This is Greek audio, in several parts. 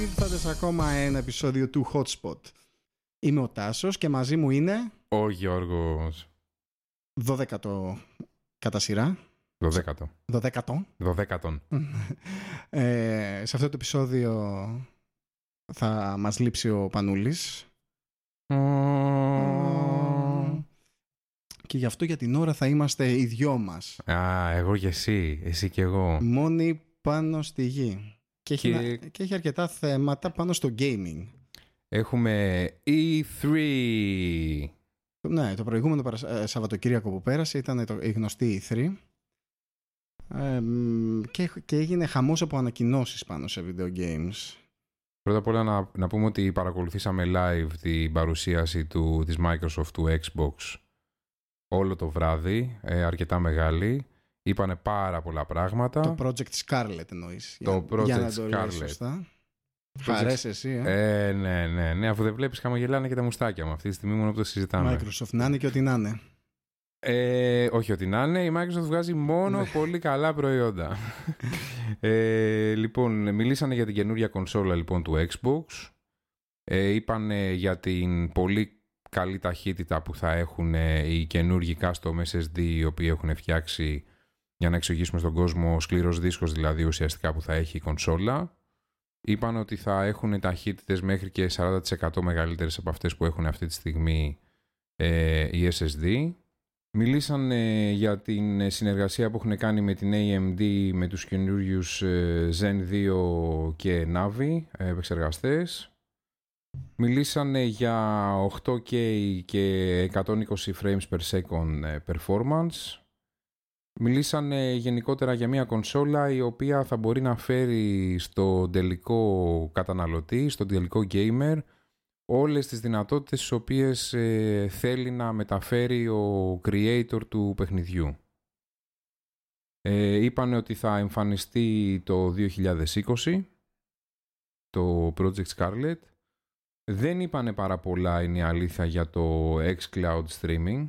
ήρθατε σε ακόμα ένα επεισόδιο του Hotspot. Είμαι ο Τάσος και μαζί μου είναι... Ο Γιώργος. 12ο κατά σειρά. 12ο. 12ο. 12ο. ε, σε αυτό το επεισόδιο θα μας λείψει ο Πανούλης. Και γι' αυτό για την ώρα θα είμαστε οι δυο μας. Α, εγώ και εσύ. Εσύ και εγώ. Μόνοι πάνω στη γη. Και, Και- Έχει, να- και έχει αρκετά θέματα πάνω στο gaming. Έχουμε E3. Ναι, το προηγούμενο παρα- ε, Σαββατοκύριακο που πέρασε ήταν το, η γνωστή E3 ε, μ, και, και έγινε χαμός από ανακοινώσεις πάνω σε video games. Πρώτα απ' όλα να, να πούμε ότι παρακολουθήσαμε live την παρουσίαση του, της Microsoft του Xbox όλο το βράδυ, ε, αρκετά μεγάλη. Είπανε πάρα πολλά πράγματα. Το Project Scarlet εννοείς. Το για, για να Project το λέω Scarlet. σωστά. Project- Χαρές εσύ, ε; Ε, ναι, ναι, ναι. Αφού δεν βλέπεις χαμογελάνε και τα μουστάκια μου. Αυτή τη στιγμή μόνο που το συζητάμε. Microsoft να είναι και ό,τι να είναι. Ε, όχι ότι να είναι, η Microsoft βγάζει μόνο Ναι. πολύ καλά προϊόντα. ε, λοιπόν, μιλήσανε για την καινούργια κονσόλα λοιπόν του Xbox. Ε, είπανε για την πολύ καλή ταχύτητα που θα έχουν ε, οι καινούργοι custom SSD οι οποίοι έχουν φτιάξει για να εξηγήσουμε στον κόσμο σκληρός δίσκος δηλαδή ουσιαστικά που θα έχει η κονσόλα. Είπαν ότι θα έχουν ταχύτητες μέχρι και 40% μεγαλύτερες από αυτές που έχουν αυτή τη στιγμή ε, οι SSD. Μιλήσαν ε, για την ε, συνεργασία που έχουν κάνει με την AMD με τους καινούριους Zen 2 και Navi ε, επεξεργαστές. Μιλήσαν για 8K και 120 frames per second ε, performance. Μιλήσαν γενικότερα για μια κονσόλα η οποία θα μπορεί να φέρει στο τελικό καταναλωτή, στον τελικό gamer όλες τις δυνατότητες τις οποίες ε, θέλει να μεταφέρει ο creator του παιχνιδιού. Ε, είπανε ότι θα εμφανιστεί το 2020 το Project Scarlet. Δεν είπανε πάρα πολλά είναι η αλήθεια για το xCloud streaming.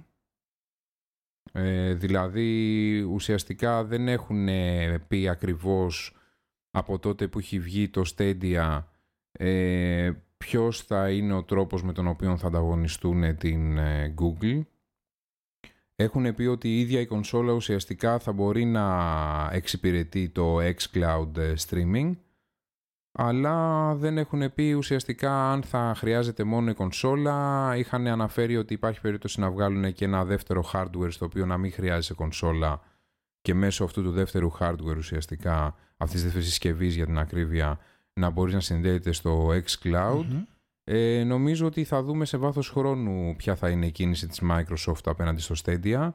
Ε, δηλαδή ουσιαστικά δεν έχουν ε, πει ακριβώς από τότε που έχει βγει το Stadia ε, ποιος θα είναι ο τρόπος με τον οποίο θα ανταγωνιστούν την ε, Google. Έχουν πει ότι η ίδια η κονσόλα ουσιαστικά θα μπορεί να εξυπηρετεί το xCloud ε, streaming αλλά δεν έχουν πει ουσιαστικά αν θα χρειάζεται μόνο η κονσόλα. Είχαν αναφέρει ότι υπάρχει περίπτωση να βγάλουν και ένα δεύτερο hardware στο οποίο να μην χρειάζεται κονσόλα και μέσω αυτού του δεύτερου hardware ουσιαστικά αυτής της δεύτερης συσκευής για την ακρίβεια να μπορείς να συνδέεται στο xCloud. Μμμ. Ε, νομίζω ότι θα δούμε σε βάθος χρόνου ποια θα είναι η κίνηση της Microsoft απέναντι στο Stadia.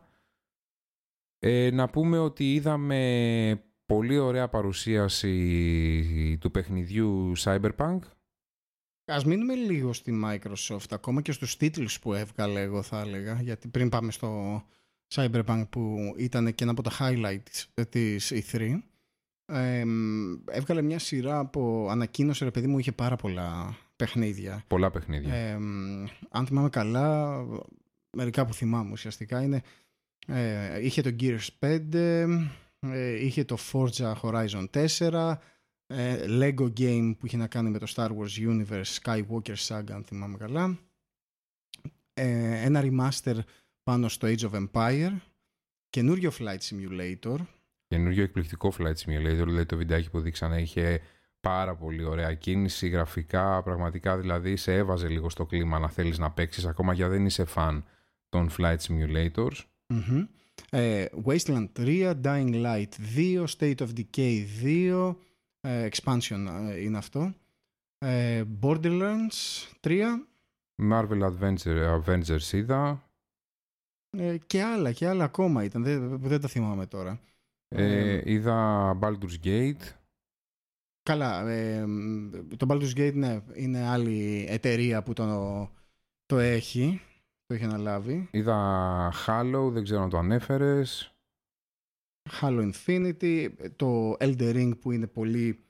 Ε, να πούμε ότι είδαμε πολύ ωραία παρουσίαση του παιχνιδιού Cyberpunk. Ας μείνουμε λίγο στη Microsoft, ακόμα και στους τίτλους που έβγαλε εγώ θα έλεγα, γιατί πριν πάμε στο Cyberpunk που ήταν και ένα από τα highlights της E3, εμ, έβγαλε μια σειρά από ανακοίνωση, ρε παιδί μου, είχε πάρα πολλά παιχνίδια. Πολλά παιχνίδια. Εμ, αν θυμάμαι καλά, μερικά που θυμάμαι ουσιαστικά είναι, ε, είχε το Gears 5, ε, είχε το Forza Horizon 4, ε, Lego Game που είχε να κάνει με το Star Wars Universe Skywalker Saga αν θυμάμαι καλά. Ε, ένα remaster πάνω στο Age of Empire. Καινούριο Flight Simulator. Καινούριο εκπληκτικό Flight Simulator, δηλαδή το βιντεάκι που δείξανε είχε πάρα πολύ ωραία κίνηση, γραφικά, πραγματικά δηλαδή σε έβαζε λίγο στο κλίμα να θέλεις να παίξεις ακόμα για δεν είσαι φαν των Flight Simulators. Μμμ. Ε, Wasteland 3, Dying Light 2, State of Decay 2, ε, Expansion ε, είναι αυτό. Ε, Borderlands 3 Marvel Adventure, Avengers είδα. ε, και άλλα και άλλα ακόμα ήταν, δεν, δεν τα θυμάμαι τώρα. Ε, είδα Baldur's Gate. Καλά, ε, το Baldur's Gate ναι, είναι άλλη εταιρεία που το, το έχει, το έχει αναλάβει. Είδα Halo, δεν ξέρω αν το ανέφερες. Halo Infinity, το Elder Ring που είναι πολύ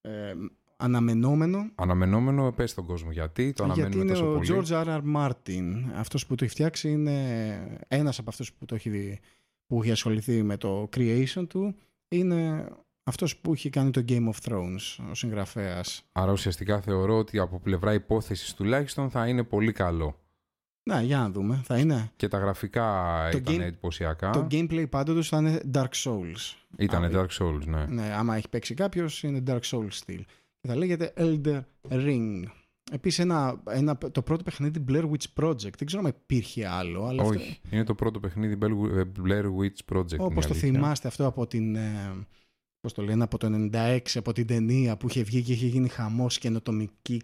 ε, αναμενόμενο. Αναμενόμενο, πες στον κόσμο γιατί, το γιατί αναμένουμε είναι τόσο ο πολύ. George R.R. Martin. Αυτός που το έχει φτιάξει είναι ένας από αυτούς που το έχει, δει- που έχει ασχοληθεί με το creation του. Είναι Αυτός που είχε κάνει το Game of Thrones, ο συγγραφέας. Άρα ουσιαστικά θεωρώ ότι από πλευρά υπόθεσης τουλάχιστον θα είναι πολύ καλό. Να, για να δούμε. Θα είναι. Και τα γραφικά Το ήταν game- εντυπωσιακά. Το gameplay πάντως θα είναι Dark Souls. Ήταν Α, Dark Souls, ναι. Ναι, άμα έχει παίξει κάποιος, είναι Dark Souls style. Και θα λέγεται Elder Ring. Επίσης, ένα, ένα, το πρώτο παιχνίδι Blair Witch Project. Δεν ξέρω αν υπήρχε άλλο. Αλλά αυτό- Όχι, είναι το πρώτο παιχνίδι Bel- ε, Blair Witch Project. είναι Όπως το αλήθεια. θυμάστε αυτό από την... ε, Πώς το λένε, από το 96, από την ταινία που είχε βγει και είχε γίνει χαμός καινοτομική.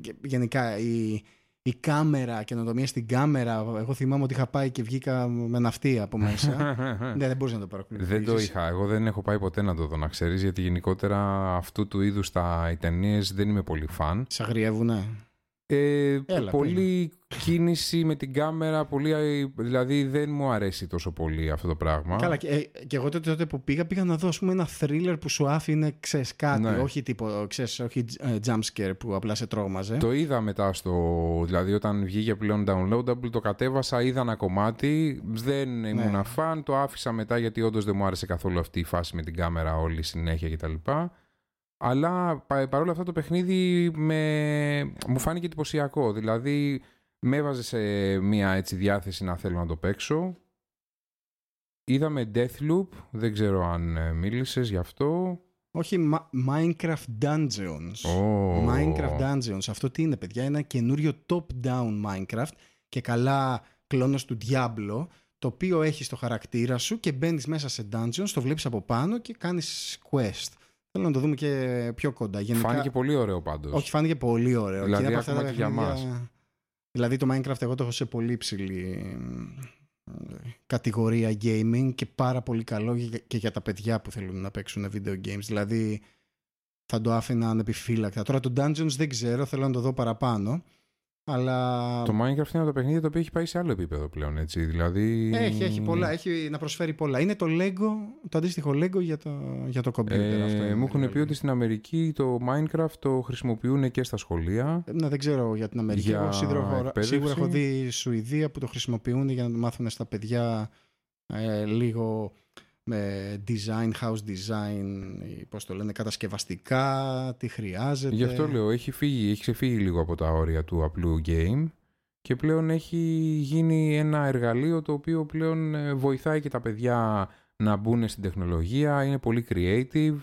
και Γενικά η, η κάμερα, καινοτομία στην κάμερα. Εγώ θυμάμαι ότι είχα πάει και βγήκα με ναυτία από μέσα. ναι, δεν μπορείς να το παρακολουθήσεις. Δεν το είχα. Εγώ δεν έχω πάει ποτέ να το δω, να ξέρεις, γιατί γενικότερα αυτού του είδους τα οι ταινίες δεν είμαι πολύ φαν. Σ' αγριεύουνε. Ε, Έλα, πολύ κίνηση με την κάμερα, πολύ, δηλαδή δεν μου αρέσει τόσο πολύ αυτό το πράγμα. Καλά, και, ε, και εγώ τότε, τότε που πήγα, πήγα να δω ας πούμε, ένα thriller που σου άφηνε ξέρεις, κάτι. Ναι. Όχι, τύπο, ξέρεις, όχι ε, jump scare που απλά σε τρόμαζε. Το είδα μετά στο. Δηλαδή, όταν βγήκε πλέον downloadable, το κατέβασα, είδα ένα κομμάτι. Δεν ήμουν Ναι. φαν. Το άφησα μετά γιατί όντως δεν μου άρεσε καθόλου αυτή η φάση με την κάμερα όλη συνέχεια κτλ. Αλλά πα- παρόλα αυτά το παιχνίδι με... μου φάνηκε εντυπωσιακό. Δηλαδή, με έβαζε σε μια έτσι διάθεση να θέλω να το παίξω. Είδαμε Deathloop, δεν ξέρω αν ε, μίλησες γι' αυτό. Όχι, Ma- Minecraft Dungeons. Ω. Minecraft Dungeons. Αυτό τι είναι, παιδιά, είναι ένα καινούριο top-down Minecraft και καλά κλόνος του Diablo, το οποίο έχει το χαρακτήρα σου και μπαίνεις μέσα σε dungeons, το βλέπεις από πάνω και κάνεις quest. Θέλω να το δούμε και πιο κοντά. Γενικά, Φάνηκε πολύ ωραίο πάντως. Όχι, φάνηκε πολύ ωραίο. Δηλαδή, είναι από αυτά ακόμα τα και για παιχνίδια- Δηλαδή το Minecraft εγώ το έχω σε πολύ ψηλή ε, κατηγορία gaming και πάρα πολύ καλό για- και για τα παιδιά που θέλουν να παίξουν video games. Δηλαδή θα το άφηνα ανεπιφύλακτα. Τώρα το Dungeons δεν ξέρω, θέλω να το δω παραπάνω. Αλλά Το Minecraft είναι από τα παιχνίδια το οποίο έχει πάει σε άλλο επίπεδο πλέον, έτσι. Δηλαδή. έχει, έχει πολλά, έχει να προσφέρει πολλά. Είναι το Lego, το αντίστοιχο Lego για το, για το computer. Ε, αυτό είναι μου έχουν πει δηλαδή. ότι στην Αμερική το Minecraft το χρησιμοποιούν και στα σχολεία. Ναι, δεν ξέρω για την Αμερική. Για Εγώ σίγουρα, έχω- εκπαίδευση. σίγουρα έχω δει Σουηδία που το χρησιμοποιούν για να το μάθουν στα παιδιά ε, λίγο με design, house design, ή πώς το λένε, κατασκευαστικά, τι χρειάζεται. Γι' αυτό λέω, έχει, φύγει, έχει ξεφύγει λίγο από τα όρια του απλού game και πλέον έχει γίνει ένα εργαλείο το οποίο πλέον ε, βοηθάει και τα παιδιά να μπουν στην τεχνολογία, είναι πολύ creative.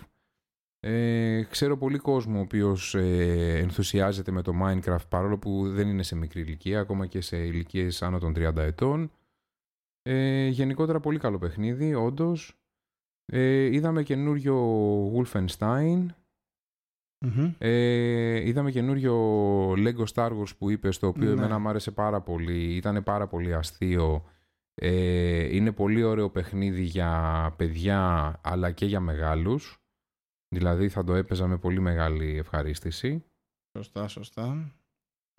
Ε, ξέρω πολύ κόσμο ο οποίος ε, ενθουσιάζεται με το Minecraft παρόλο που δεν είναι σε μικρή ηλικία, ακόμα και σε ηλικίες άνω των 30 ετών. Ε, γενικότερα πολύ καλό παιχνίδι, όντως. Ε, είδαμε καινούριο Wolfenstein. Μμμ. Ε, είδαμε καινούριο Lego Star Wars που είπες, το οποίο Ναι. εμένα μου άρεσε πάρα πολύ. Ήταν πάρα πολύ αστείο. Ε, είναι πολύ ωραίο παιχνίδι για παιδιά αλλά και για μεγάλους. Δηλαδή θα το έπαιζα με πολύ μεγάλη ευχαρίστηση. Σωστά, σωστά.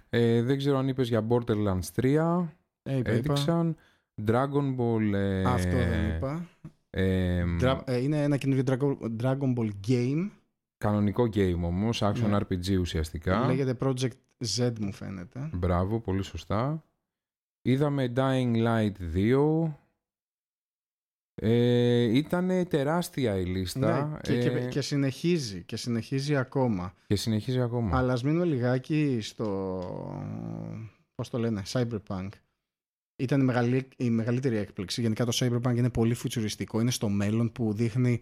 Ε, δεν ξέρω αν είπες για Borderlands 3. Ε, είπα, είπα. Έδειξαν. Dragon Ball. ε, Αυτό δεν είπα. ε, Dra- ε, είναι ένα καινούριο Dragon, Dragon Ball game. κανονικό game όμως, action Ναι. RPG ουσιαστικά. Λέγεται Project Z μου φαίνεται. Μπράβο, πολύ σωστά. Είδαμε Dying Light 2. Ε, ήταν τεράστια η λίστα Ναι, και, και, ε, και συνεχίζει και συνεχίζει ακόμα. και συνεχίζει ακόμα. Αλλά ας μείνουμε λιγάκι στο, πώς το λένε, Cyberpunk. Ήταν η, μεγαλή, η μεγαλύτερη έκπληξη. Γενικά το Cyberpunk είναι πολύ φουτσουριστικό. Είναι στο μέλλον που δείχνει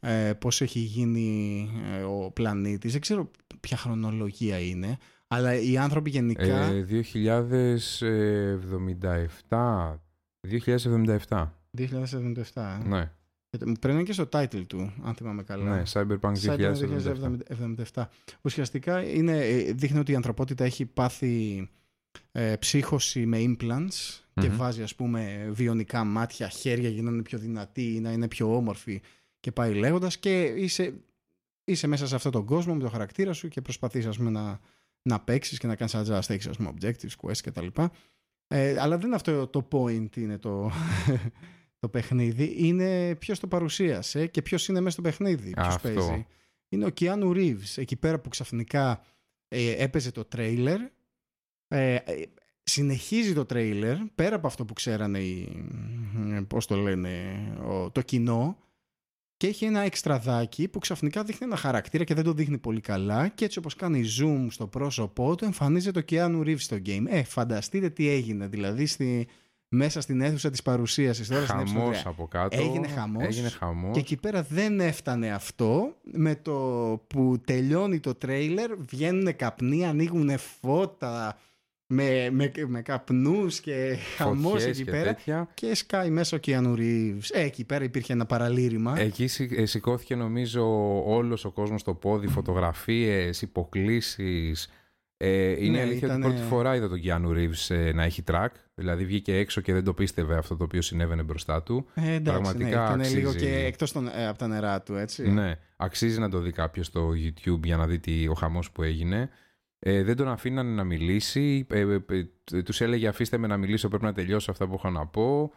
ε, πώς έχει γίνει ε, ο πλανήτης. Δεν ξέρω ποια χρονολογία είναι. Αλλά οι άνθρωποι γενικά... Ε, 2077. 2077. 2077. ε. Ναι, Ε, Μου πρέπει να είναι και στο title του, αν θυμάμαι καλά. ναι, Cyberpunk 2077. 2077. Ουσιαστικά είναι, ε, δείχνει ότι η ανθρωπότητα έχει πάθει ε, ψύχωση με implants και Μμμ. βάζει ας πούμε βιονικά μάτια, χέρια για να είναι πιο δυνατή, να είναι πιο όμορφη και πάει λέγοντας και είσαι, είσαι μέσα σε αυτόν τον κόσμο με το χαρακτήρα σου και προσπαθείς ας πούμε να, να παίξεις και να κάνεις adjust, έχεις ας πούμε objectives, quests κτλ. Ε, αλλά δεν είναι αυτό το point είναι το, το παιχνίδι, είναι ποιος το παρουσίασε και ποιος είναι μέσα στο παιχνίδι, ποιος Αυτό. παίζει. Είναι ο Keanu Reeves, εκεί πέρα που ξαφνικά ε, έπαιζε το τρέιλερ, ε, ε, συνεχίζει το τρέιλερ, πέρα από αυτό που ξέρανε οι, ε, πώς το λένε, ο- το κοινό, και έχει ένα εξτραδάκι που ξαφνικά δείχνει ένα χαρακτήρα και δεν το δείχνει πολύ καλά και έτσι όπως κάνει zoom στο πρόσωπό του εμφανίζεται το Keanu Reeves στο game. Ε, φανταστείτε τι έγινε δηλαδή στη, μέσα στην αίθουσα της παρουσίασης. Τώρα χαμός από κάτω. Έγινε χαμός, έγινε χαμός. Και εκεί πέρα δεν έφτανε αυτό. Με το που τελειώνει το τρέιλερ βγαίνουν καπνοί, ανοίγουν φώτα με, με, με καπνούς και χαμός εκεί και πέρα τέτοια. και σκάει μέσα ο Keanu Reeves. Ε, εκεί πέρα υπήρχε ένα παραλήρημα. Εκεί σηκ- ε, σηκώθηκε νομίζω όλος ο κόσμος στο πόδι, φωτογραφίες, υποκλήσεις. Ε, είναι Ναι, αλήθεια ήτανε- ότι πρώτη φορά είδα τον Keanu Reeves ε, να έχει track. Δηλαδή βγήκε έξω και δεν το πίστευε αυτό το οποίο συνέβαινε μπροστά του. Ε, εντάξει, πραγματικά ναι, ήταν αξίζει. λίγο και εκτός των, ε, από τα νερά του, έτσι. Ναι, αξίζει να το δει κάποιος στο YouTube για να δει τι, ο χαμός που έγινε. Ε, δεν τον αφήνανε να μιλήσει. Ε, ε, ε, τους έλεγε αφήστε με να μιλήσω, πρέπει να τελειώσω αυτά που έχω να πω.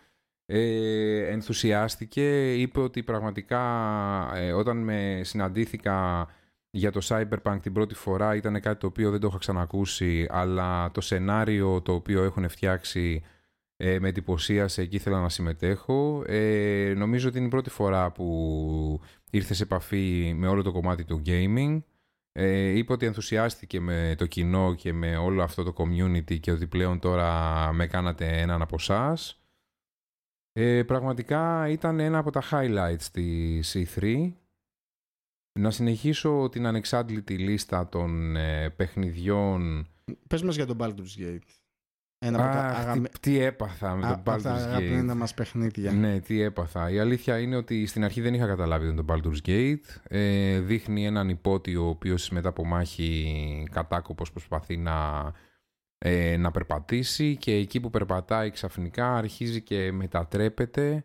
Ε, ενθουσιάστηκε, είπε ότι πραγματικά ε, όταν με συναντήθηκα για το Cyberpunk την πρώτη φορά ήταν κάτι το οποίο δεν το είχα ξανακούσει αλλά το σενάριο το οποίο έχουν φτιάξει ε, με εντυπωσίασε και ήθελα να συμμετέχω. Ε, νομίζω ότι είναι η πρώτη φορά που ήρθες σε επαφή με όλο το κομμάτι του gaming. Ε, είπε ότι ενθουσιάστηκε με το κοινό και με όλο αυτό το community και ότι πλέον τώρα με κάνατε έναν από εσάς. Ε, πραγματικά ήταν ένα από τα highlights της E3. Να συνεχίσω την ανεξάντλητη λίστα των ε, παιχνιδιών. Πες μας για τον Baldur's Gate. Ένα από τα, Αχ, αγαμε... τι, τι έπαθα με α- τον από τα Baldur's αγαπημένα Gate. μας παιχνίδια. Ναι, τι έπαθα. Η αλήθεια είναι ότι στην αρχή δεν είχα καταλάβει ότι ήταν το Baldur's Gate. Ε, δείχνει έναν υπότιο ο οποίος μετά από μάχη κατάκοπος προσπαθεί να, ε, να περπατήσει και εκεί που περπατάει ξαφνικά αρχίζει και μετατρέπεται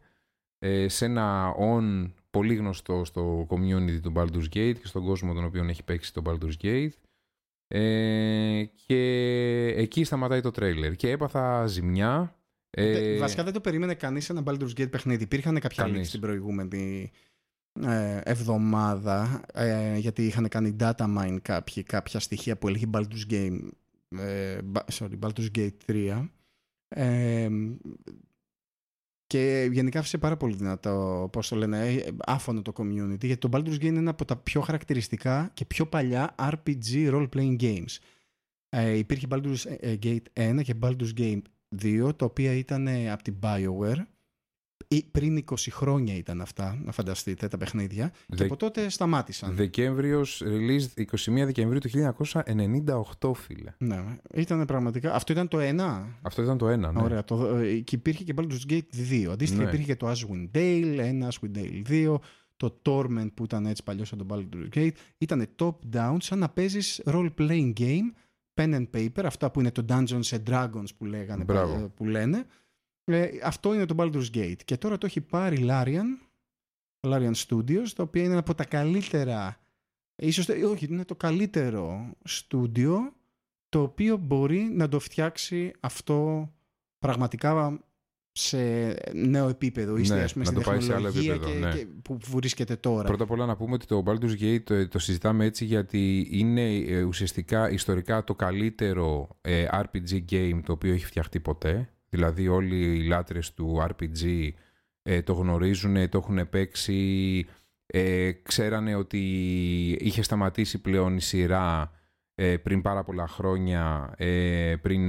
ε, σε ένα on πολύ γνωστό στο community του Baldur's Gate και στον κόσμο τον οποίο έχει παίξει το Baldur's Gate. Ε, και εκεί σταματάει το τρέιλερ και έπαθα ζημιά. Ε, Ε, Βασικά δεν το περίμενε κανείς ένα Baldur's Gate παιχνίδι. Υπήρχαν κάποια Κανείς. leaks την προηγούμενη ε, εβδομάδα ε, γιατί είχαν κάνει data mine κάποιοι, κάποια στοιχεία που έλεγε Baldur's Game ε, Ba- sorry, Baldur's Gate 3 ε, και γενικά άφησε πάρα πολύ δυνατό, πώς το λένε, ε, άφωνο το community, γιατί το Baldur's Gate είναι ένα από τα πιο χαρακτηριστικά και πιο παλιά RPG role-playing games. Ε, υπήρχε Baldur's ε, Gate 1 και Baldur's Gate 2, τα οποία ήταν ε, από την BioWare. Ή πριν 20 χρόνια ήταν αυτά, να φανταστείτε, τα παιχνίδια. Και Δε- από τότε σταμάτησαν. Δεκέμβριος, release 21 Δεκεμβρίου του 1998, φίλε. Ναι, ήταν πραγματικά. Αυτό ήταν το 1. Αυτό ήταν το ένα, ναι. Ωραία. Το, ε, και υπήρχε και Baldur's Gate 2. Αντίστοιχα Ναι. υπήρχε και το Aswin Dale 1, Aswin Dale 2, το Torment που ήταν έτσι παλιό σαν το Baldur's Gate. Ήταν top-down, σαν να παίζεις role-playing game, pen and paper, αυτά που είναι το Dungeons and Dragons που, λέγανε, Μπράβο. ε, που λένε. Ε, αυτό είναι το Baldur's Gate. Και τώρα το έχει πάρει Larian, Larian Studios, το οποίο είναι από τα καλύτερα, ίσως, ε, όχι, είναι το καλύτερο στούντιο το οποίο μπορεί να το φτιάξει αυτό πραγματικά σε νέο επίπεδο. Είστε, Ναι, ας πούμε, να στην το πάει σε άλλο τεχνολογία επίπεδο, και, ναι. και που βρίσκεται τώρα. Πρώτα απ' όλα να πούμε ότι το Baldur's Gate ε, το συζητάμε έτσι γιατί είναι ε, ουσιαστικά ιστορικά το καλύτερο ε, RPG game το οποίο έχει φτιαχτεί ποτέ. Δηλαδή όλοι οι λάτρες του RPG ε, το γνωρίζουν, το έχουν παίξει, ε, ξέρανε ότι είχε σταματήσει πλέον η σειρά ε, πριν πάρα πολλά χρόνια, ε, πριν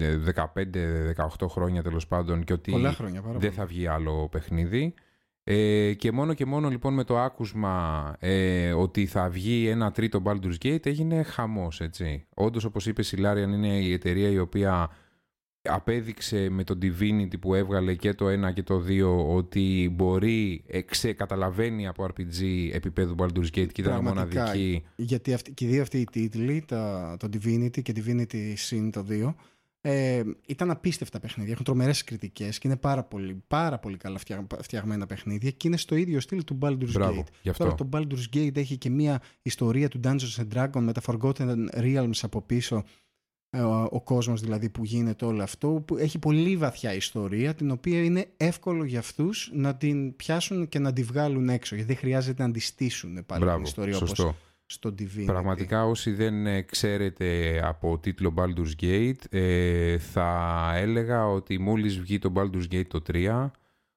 ε, 15-18 χρόνια τέλος πάντων και ότι Πολλά χρόνια, πάρα δεν πολύ. θα βγει άλλο παιχνίδι. Ε, και μόνο και μόνο λοιπόν με το άκουσμα ε, ότι θα βγει ένα τρίτο Baldur's Gate έγινε χαμός έτσι. Όντως όπως είπες η Larian είναι η εταιρεία η οποία απέδειξε με το Divinity που έβγαλε και το 1 και το 2 ότι μπορεί, ε, ξε, καταλαβαίνει από RPG επίπεδου Baldur's Gate και ήταν Πραγματικά. μοναδική. Γιατί αυτοί, και οι δύο αυτοί οι τίτλοι, τα, το Divinity και Divinity Sin το 2, ε, ήταν απίστευτα παιχνίδια. Έχουν τρομερές κριτικές και είναι πάρα πολύ, πάρα πολύ καλά φτια- φτιαγμένα παιχνίδια και είναι στο ίδιο στυλ του Baldur's Μπράβο, Gate. γι' αυτό. Τώρα το Baldur's Gate έχει και μια ιστορία του Dungeons and Dragons με τα Forgotten Realms από πίσω ε, ο, ο κόσμος δηλαδή που γίνεται όλο αυτό που έχει πολύ βαθιά ιστορία την οποία είναι εύκολο για αυτούς να την πιάσουν και να τη βγάλουν έξω γιατί δεν χρειάζεται να τη στήσουν πάλι την Μπράβο, ιστορία όπως σωστό. στο Divinity. Πραγματικά όσοι δεν ε, ξέρετε από τίτλο Baldur's Gate ε, θα έλεγα ότι μόλις βγει το Baldur's Gate το 3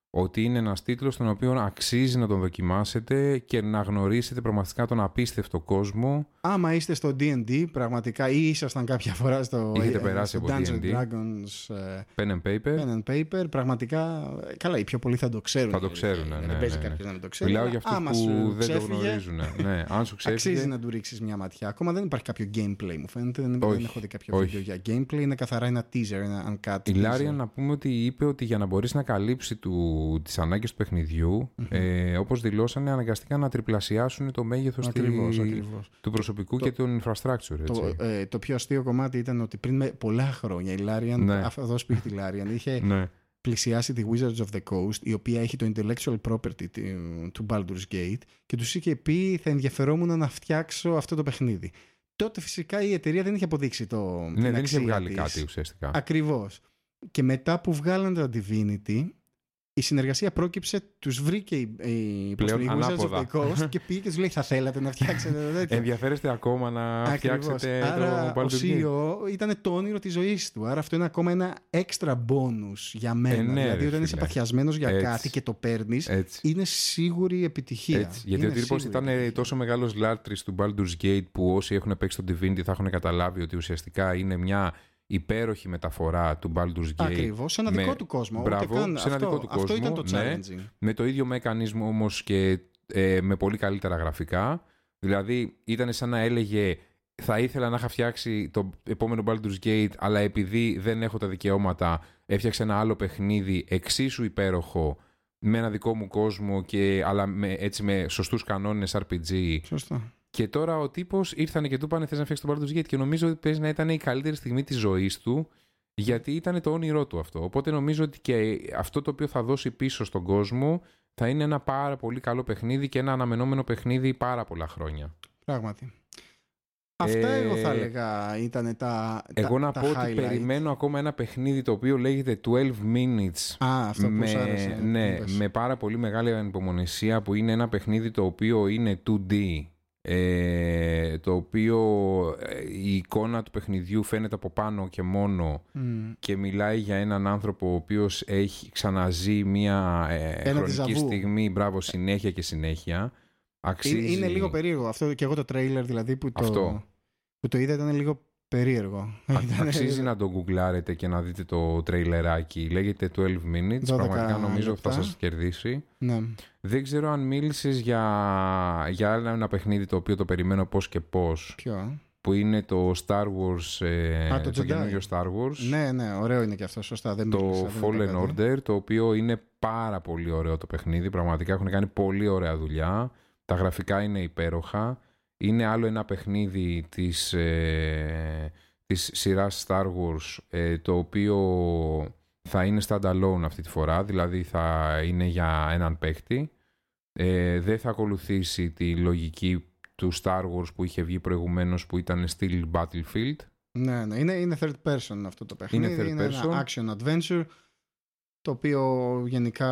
ότι είναι ένας τίτλος τον οποίο αξίζει να τον δοκιμάσετε και να γνωρίσετε πραγματικά τον απίστευτο κόσμο. Άμα είστε στο D&D πραγματικά ή ήσασταν κάποια φορά στο, Έχετε περάσει στο από Dungeons D&D. Dragons ε, Pen and paper. Pen and Paper, πραγματικά, ε, καλά οι πιο πολλοί θα το ξέρουν. Θα το η αλήθεια ξέρουν, είναι. ναι, Δεν παίζει ναι, ναι. κάποιος να μην το ξέρει. Μιλάω αλλά για αυτούς άμα που σου δεν το ξέφυγε, γνωρίζουν. ναι, αν σου ξέφυγε. Αξίζει να του ρίξεις μια ματιά. Ακόμα δεν υπάρχει κάποιο gameplay, μου φαίνεται. Δεν, δεν Όχι, έχω δει κάποιο όχι. βίντεο για gameplay. Είναι καθαρά ένα teaser, ένα uncut. Η teaser. Λάρια να πούμε ότι είπε ότι για να μπορέσει να καλύψει του, τις ανάγκες του παιχνιδιου ε, όπως δηλώσανε αναγκαστικά να τριπλασιάσουν το μέγεθος τη- Ακριβώς, ακριβώς. του προσωπικού Το- και των infrastructure. Έτσι. Το, ε, το πιο αστείο κομμάτι ήταν ότι πριν με πολλά χρόνια η Larian, Ναι. αυτό εδώ που είχε τη Larian, είχε ναι. πλησιάσει τη Wizards of the Coast, η οποία έχει το intellectual property του- του Baldur's Gate και τους είχε πει θα ενδιαφερόμουν να φτιάξω αυτό το παιχνίδι. Τότε φυσικά η εταιρεία δεν είχε αποδείξει το. ναι, την δεν είχε αξία βγάλει της. κάτι ουσιαστικά. Ακριβώς. Και μετά που βγάλανε τα Divinity, η συνεργασία πρόκειψε, τους βρήκε η, η, πώς Πλέον το λέει, η Wizards of ανάποδα. the Coast και πήγε και τους λέει θα θέλατε να φτιάξετε το τέτοιο; Ενδιαφέρεστε ακόμα να Ακριβώς. φτιάξετε Άρα το ο Baldur's Gate. CEO ήταν το όνειρο της ζωής του. Άρα αυτό είναι ακόμα ένα έξτρα bonus για μένα. Ε, ναι, δηλαδή ρε όταν είσαι φίλε. παθιασμένος για Έτσι. κάτι και το παίρνεις, Έτσι. είναι σίγουρη επιτυχία. Έτσι. Γιατί Είναι ο τύπος σίγουρη ήταν επιτυχία. τόσο μεγάλος λάτρης του Baldur's Gate που όσοι έχουν παίξει το Divinity θα έχουν καταλάβει ότι ουσιαστικά είναι μια υπέροχη μεταφορά του Baldur's Gate Ακριβώς, σε ένα με- δικό του κόσμο. Ούτε Μπράβο, καν- σε ένα αυτό, δικό του Αυτό ήταν κόσμο, το ναι. challenging. με το ίδιο μέκανισμό όμως και ε, με πολύ καλύτερα γραφικά. Δηλαδή ήταν σαν να έλεγε θα ήθελα να είχα φτιάξει το επόμενο Baldur's Gate αλλά επειδή δεν έχω τα δικαιώματα έφτιαξα ένα άλλο παιχνίδι εξίσου υπέροχο με ένα δικό μου κόσμο και, αλλά με, έτσι με σωστούς κανόνες RPG Σωστά. Και τώρα ο τύπος ήρθανε και του είπανε θες να φτιάξεις το Baldur's Gate και νομίζω ότι παίζει να ήταν η καλύτερη στιγμή της ζωής του γιατί ήταν το όνειρό του αυτό. Οπότε νομίζω ότι και αυτό το οποίο θα δώσει πίσω στον κόσμο θα είναι ένα πάρα πολύ καλό παιχνίδι και ένα αναμενόμενο παιχνίδι πάρα πολλά χρόνια. Πράγματι. Αυτά Ε, εγώ θα έλεγα ήταν τα Εγώ τα, να τα πω ότι highlight. περιμένω ακόμα ένα παιχνίδι το οποίο λέγεται 12 Minutes Α, αυτό που με, σου άρεσε. ναι, πες. με πάρα πολύ μεγάλη ανυπομονησία που είναι ένα παιχνίδι το οποίο είναι 2D ε, το οποίο ε, η εικόνα του παιχνιδιού φαίνεται από πάνω και μόνο Μμ. και μιλάει για έναν άνθρωπο ο οποίος έχει ξαναζεί μια ε, Ένα χρονική ντεζαβού. στιγμή, μπράβο, συνέχεια και συνέχεια. Αξίζει... Είναι, είναι λίγο περίεργο. Αυτό και εγώ το τρέιλερ δηλαδή που το, Αυτό. που το είδα ήταν λίγο περίεργο. Α- Ήταν- Αξίζει να το γκουγκλάρετε και να δείτε το τρέιλεράκι. Λέγεται 12 minutes. 12 Πραγματικά νομίζω θα λεπτά. σας κερδίσει. Ναι. Δεν ξέρω αν μίλησες για, για άλλο ένα παιχνίδι το οποίο το περιμένω πώς και πώς. Ποιο; α; Που είναι το Star Wars, ε, Α, το το Jedi. καινούριο Star Wars. Ναι, ναι, ωραίο είναι και αυτό. Σωστά. Δεν το μίλησα, δεν είπα Fallen κάτι. Order, το οποίο είναι πάρα πολύ ωραίο το παιχνίδι. Πραγματικά έχουν κάνει πολύ ωραία δουλειά. Τα γραφικά είναι υπέροχα. Είναι άλλο ένα παιχνίδι της, ε, της σειράς Star Wars, ε, το οποίο θα είναι standalone αυτή τη φορά, δηλαδή θα είναι για έναν παίκτη. Ε, δεν θα ακολουθήσει τη λογική του Star Wars που είχε βγει προηγουμένως που ήταν still Battlefield. Ναι, ναι. Είναι, είναι third person αυτό το παιχνίδι. third είναι person. ένα action adventure το οποίο γενικά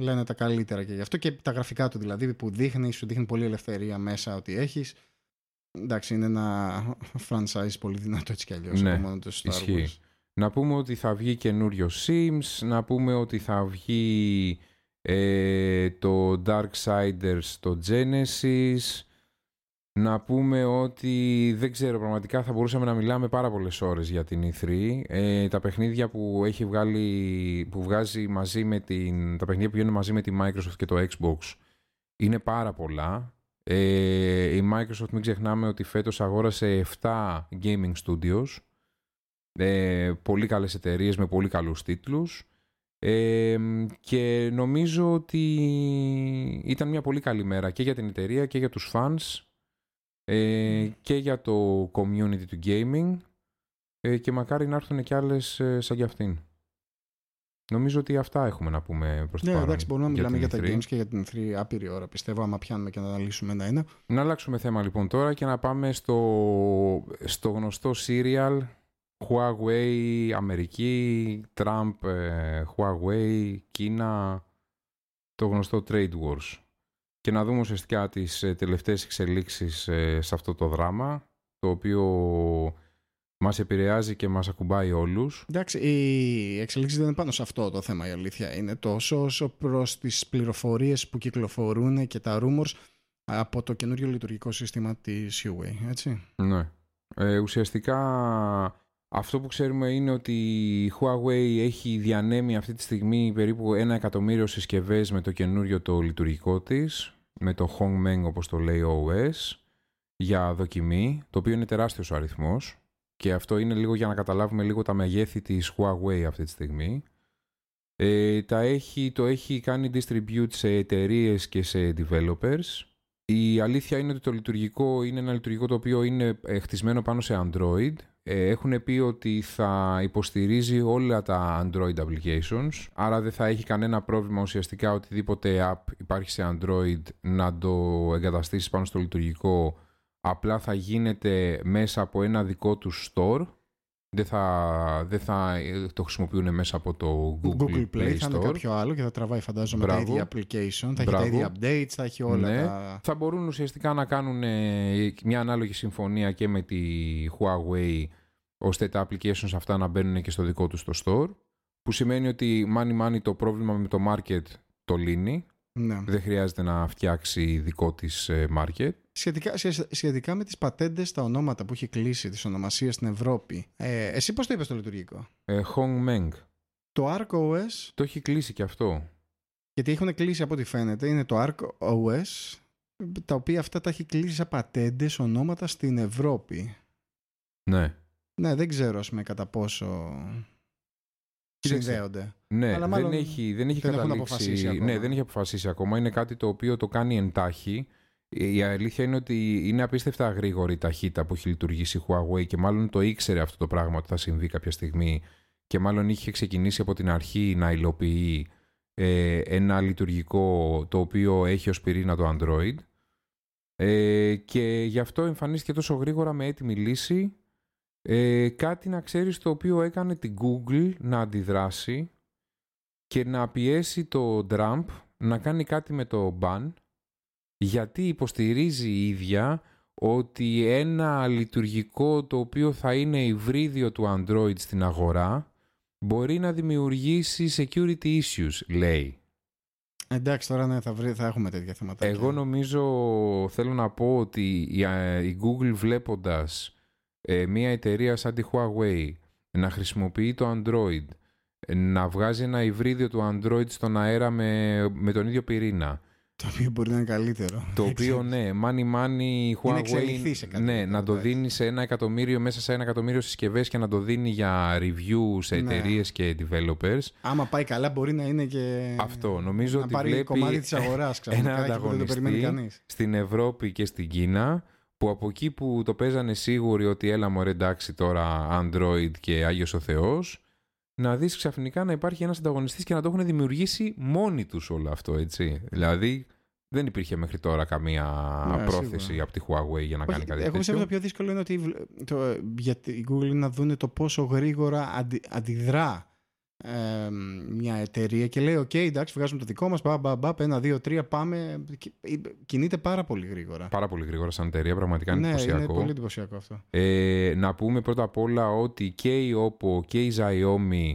λένε τα καλύτερα και γι' αυτό και τα γραφικά του δηλαδή που δείχνεις, σου δείχνει πολύ ελευθερία μέσα ότι έχεις. Εντάξει, είναι ένα franchise πολύ δυνατό έτσι κι αλλιώς Ναι, από μόνο το Star ισχύει. Wars. Να πούμε ότι θα βγει καινούριο Sims, να πούμε ότι θα βγει ε, το Darksiders το Genesis, να πούμε ότι δεν ξέρω πραγματικά θα μπορούσαμε να μιλάμε πάρα πολλές ώρες για την E3. Ε, τα παιχνίδια που έχει βγάλει, που βγάζει μαζί με την, τα παιχνίδια που γίνονται μαζί με τη Microsoft και το Xbox είναι πάρα πολλά. Ε, η Microsoft μην ξεχνάμε ότι φέτος αγόρασε 7 gaming studios ε, πολύ καλές εταιρείες με πολύ καλούς τίτλους ε, και νομίζω ότι ήταν μια πολύ καλή μέρα και για την εταιρεία και για τους fans ε, και για το community του gaming ε, και μακάρι να έρθουν και άλλες ε, σαν κι αυτήν. Νομίζω ότι αυτά έχουμε να πούμε προς το Ναι, παρόν εντάξει, μπορούμε να μιλάμε για, την τα E3. games και για την 3 άπειρη ώρα, πιστεύω, άμα πιάνουμε και να αναλύσουμε ένα-ένα. Να αλλάξουμε θέμα λοιπόν τώρα και να πάμε στο, στο γνωστό serial Huawei, Αμερική, Trump, ε, Huawei, Κίνα, το γνωστό Trade Wars. Και να δούμε ουσιαστικά τις ε, τελευταίες εξελίξεις ε, σε αυτό το δράμα, το οποίο μας επηρεάζει και μας ακουμπάει όλους. Εντάξει, οι εξελίξεις δεν είναι πάνω σε αυτό το θέμα η αλήθεια. Είναι τόσο όσο προς τις πληροφορίες που κυκλοφορούν και τα rumors από το καινούριο λειτουργικό σύστημα της Huawei, έτσι. Ναι. Ε, ουσιαστικά αυτό που ξέρουμε είναι ότι η Huawei έχει διανέμει αυτή τη στιγμή περίπου ένα εκατομμύριο συσκευές με το καινούριο το λειτουργικό της, με το Hongmeng όπως το λέει ο OS, για δοκιμή, το οποίο είναι τεράστιος ο αριθμός και αυτό είναι λίγο για να καταλάβουμε λίγο τα μεγέθη της Huawei αυτή τη στιγμή. Ε, τα έχει, το έχει κάνει distribute σε εταιρείες και σε developers. Η αλήθεια είναι ότι το λειτουργικό είναι ένα λειτουργικό το οποίο είναι ε, χτισμένο πάνω σε Android. Ε, έχουν πει ότι θα υποστηρίζει όλα τα Android applications, άρα δεν θα έχει κανένα πρόβλημα ουσιαστικά οτιδήποτε app υπάρχει σε Android να το εγκαταστήσεις πάνω στο λειτουργικό απλά θα γίνεται μέσα από ένα δικό του store. Δεν θα, δεν θα το χρησιμοποιούν μέσα από το Google, Google Play, Play θα Store. είναι κάποιο άλλο και θα τραβάει φαντάζομαι Μπράβο. τα ίδια application, θα Μπράβο. έχει τα ίδια updates, θα έχει όλα Ναι. τα... Θα μπορούν ουσιαστικά να κάνουν ε, μια ανάλογη συμφωνία και με τη Huawei ώστε τα applications αυτά να μπαίνουν και στο δικό τους το store που σημαίνει ότι money money το πρόβλημα με το market το λύνει Ναι. δεν χρειάζεται να φτιάξει δικό της ε, market Σχετικά, σχε- σχετικά με τις πατέντες, τα ονόματα που έχει κλείσει, τις ονομασίες στην Ευρώπη, ε, εσύ πώς το είπες το λειτουργικό; ε, Hongmeng Το Arc OS, το έχει κλείσει και αυτό γιατί έχουν κλείσει από ό,τι φαίνεται, είναι το Arc OS, τα οποία αυτά τα έχει κλείσει σαν πατέντες ονόματα στην Ευρώπη. ναι Ναι, δεν ξέρω ας πούμε κατά πόσο Κοίταξε. Συνδέονται. Ναι, Αλλά μάλλον δεν έχει, δεν έχει δεν έχουν καταλήξει. αποφασίσει ακόμα. Ναι, δεν έχει αποφασίσει ακόμα. Είναι κάτι το οποίο το κάνει εντάχει. Η αλήθεια είναι ότι είναι απίστευτα γρήγορη η ταχύτητα που έχει λειτουργήσει η Huawei και μάλλον το ήξερε αυτό το πράγμα ότι θα συμβεί κάποια στιγμή και μάλλον είχε ξεκινήσει από την αρχή να υλοποιεί ε, ένα λειτουργικό το οποίο έχει ως πυρήνα το Android ε, και γι' αυτό εμφανίστηκε τόσο γρήγορα με έτοιμη λύση ε, κάτι να ξέρεις το οποίο έκανε την Google να αντιδράσει και να πιέσει το Trump να κάνει κάτι με το ban γιατί υποστηρίζει η ίδια ότι ένα λειτουργικό το οποίο θα είναι υβρίδιο του Android στην αγορά μπορεί να δημιουργήσει security issues, λέει. Εντάξει, τώρα ναι, θα, βρει, θα έχουμε τέτοια θέματα. Εγώ νομίζω, θέλω να πω ότι η, α, η Google βλέποντας ε, μια εταιρεία σαν τη Huawei να χρησιμοποιεί το Android, ε, να βγάζει ένα υβρίδιο του Android στον αέρα με, με τον ίδιο πυρήνα, Το οποίο μπορεί να είναι καλύτερο. το οποίο ναι, money money η Huawei, εξελιχθεί σε κάτι ναι, τέτοιο, να το εντάξει. δίνει σε ένα εκατομμύριο, μέσα σε ένα εκατομμύριο συσκευές και να το δίνει για review σε Ναι. εταιρείες και developers. Άμα πάει καλά, μπορεί να είναι και. Αυτό, νομίζω να ότι πάρει βλέπει κομμάτι της αγοράς ξαφνικά εκεί που δεν το περιμένει κανείς. στην Ευρώπη και στην Κίνα που από εκεί που το παίζανε σίγουροι ότι έλα μωρέ εντάξει τώρα Android και Άγιος ο Θεός να δεις ξαφνικά να υπάρχει ένας ανταγωνιστής και να το έχουν δημιουργήσει μόνοι τους όλο αυτό έτσι. Δηλαδή δεν υπήρχε μέχρι τώρα καμία Ναι, πρόθεση σίγουρα. από τη Huawei για να κάνει κάτι Εγώ πιστεύω τέτοιο. το πιο δύσκολο είναι ότι βλ- το, για την Google είναι να δουν το πόσο γρήγορα αντι, αντιδρά ε, μια εταιρεία και λέει: OK, εντάξει, βγάζουμε το δικό μας. Μπα, μπα, μπα, ένα, δύο, τρία, πάμε. Κι- Κινείται πάρα πολύ γρήγορα. Πάρα πολύ γρήγορα σαν εταιρεία, πραγματικά είναι ναι, είναι εντυπωσιακό. πολύ εντυπωσιακό αυτό. Ε, να πούμε πρώτα απ' όλα ότι και η Oppo και η Xiaomi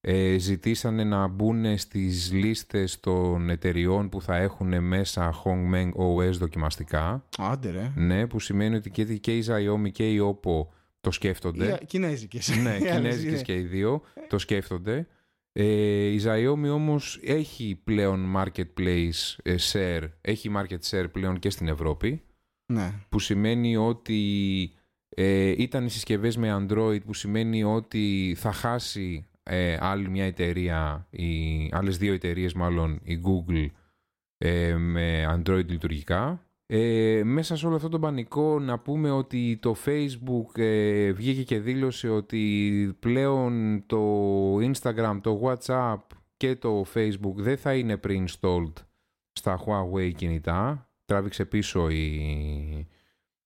ε, ζητήσανε να μπουν στις λίστες των εταιριών που θα έχουν μέσα Hongmeng OS δοκιμαστικά. Άντε, ρε. Ναι, που σημαίνει ότι και, και η Xiaomi και η Oppo το σκέφτονται. Οι Κινέζικες. ναι, Οι άλλες κινέζικες είναι. και οι δύο το σκέφτονται. Ε, η Xiaomi όμως έχει πλέον marketplace ε, share, έχει market share πλέον και στην Ευρώπη Ναι. που σημαίνει ότι ε, ήταν οι συσκευές με Android που σημαίνει ότι θα χάσει ε, άλλη μια εταιρεία, οι άλλες δύο εταιρείες μάλλον, η Google ε, με Android λειτουργικά. Ε, μέσα σε όλο αυτό το πανικό να πούμε ότι το Facebook ε, βγήκε και δήλωσε ότι πλέον το Instagram, το WhatsApp και το Facebook δεν θα είναι pre-installed στα Huawei κινητά. Τράβηξε πίσω η...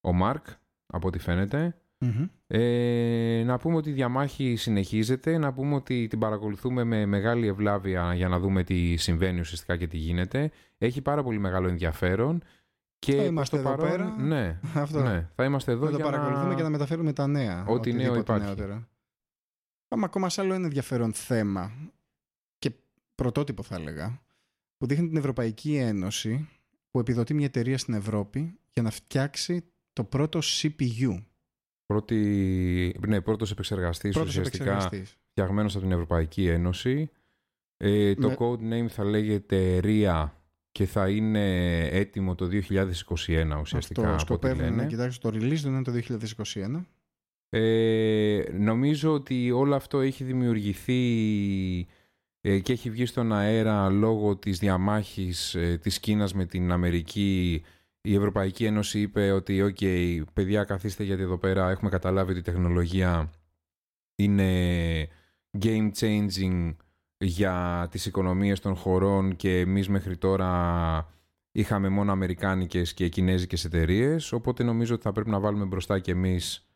ο Mark, από ό,τι φαίνεται. Μμμ. Ε, να πούμε ότι η διαμάχη συνεχίζεται, να πούμε ότι την παρακολουθούμε με μεγάλη ευλάβεια για να δούμε τι συμβαίνει ουσιαστικά και τι γίνεται. Έχει πάρα πολύ μεγάλο ενδιαφέρον Και Θα προς είμαστε το εδώ παρόν, πέρα. Ναι, Αυτό. ναι, θα είμαστε εδώ να το για παρακολουθούμε να... και να μεταφέρουμε τα νέα. Ό,τι νέο οτιδήποτε υπάρχει. νεότερα. Πάμε ακόμα σε άλλο ένα ενδιαφέρον θέμα και πρωτότυπο θα έλεγα που δείχνει την Ευρωπαϊκή Ένωση που επιδοτεί μια εταιρεία στην Ευρώπη για να φτιάξει το πρώτο CPU. Πρώτη, ναι, πρώτος επεξεργαστής Πρώτος ουσιαστικά επεξεργαστής. φτιαγμένος από την Ευρωπαϊκή Ένωση. Ε, το Με- code name θα λέγεται RIA και θα είναι έτοιμο το 2021 ουσιαστικά Αυτό από ό,τι σκοπεύουν λένε. να κοιτάξουν το release του είναι το 2021. Ε, νομίζω ότι όλο αυτό έχει δημιουργηθεί ε, και έχει βγει στον αέρα λόγω της διαμάχης ε, της Κίνας με την Αμερική. Η Ευρωπαϊκή Ένωση είπε ότι «ΟΚ, παιδιά καθίστε γιατί εδώ πέρα έχουμε καταλάβει ότι η τεχνολογία είναι game changing για τις οικονομίες των χωρών και εμείς μέχρι τώρα είχαμε μόνο αμερικάνικες και κινέζικες εταιρείες οπότε νομίζω ότι θα πρέπει να βάλουμε μπροστά και εμείς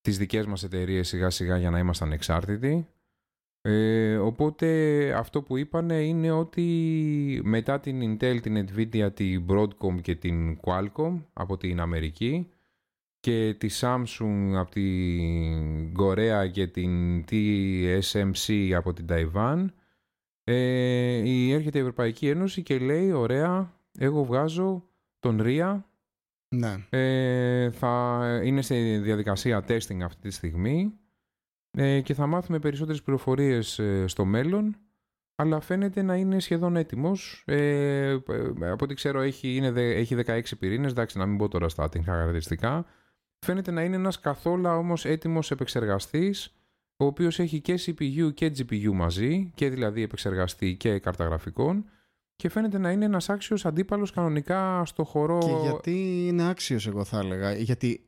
τις δικές μας εταιρείες σιγά σιγά για να είμαστε ανεξάρτητοι. Ε, οπότε αυτό που είπανε είναι ότι μετά την Intel, την Nvidia, την Broadcom και την Qualcomm από την Αμερική και τη Samsung από την Κορέα και την TSMC από την Taiwan ε, η- έρχεται η Ευρωπαϊκή Ένωση και λέει ωραία εγώ βγάζω τον RIA Ναι. ε, θα είναι σε διαδικασία testing αυτή τη στιγμή ε, και θα μάθουμε περισσότερες πληροφορίες ε, στο μέλλον αλλά φαίνεται να είναι σχεδόν έτοιμος. Ε, ε, από ό,τι ξέρω έχει, είναι, δε- έχει 16 πυρήνες, εντάξει να μην πω τώρα στα τεχνικά χαρακτηριστικά. Φαίνεται να είναι ένας καθόλου όμως έτοιμος επεξεργαστής ο οποίος έχει και CPU και GPU μαζί και δηλαδή επεξεργαστή και κάρτα γραφικών και φαίνεται να είναι ένας άξιος αντίπαλος κανονικά στο χορό Και γιατί είναι άξιος εγώ θα έλεγα. Γιατί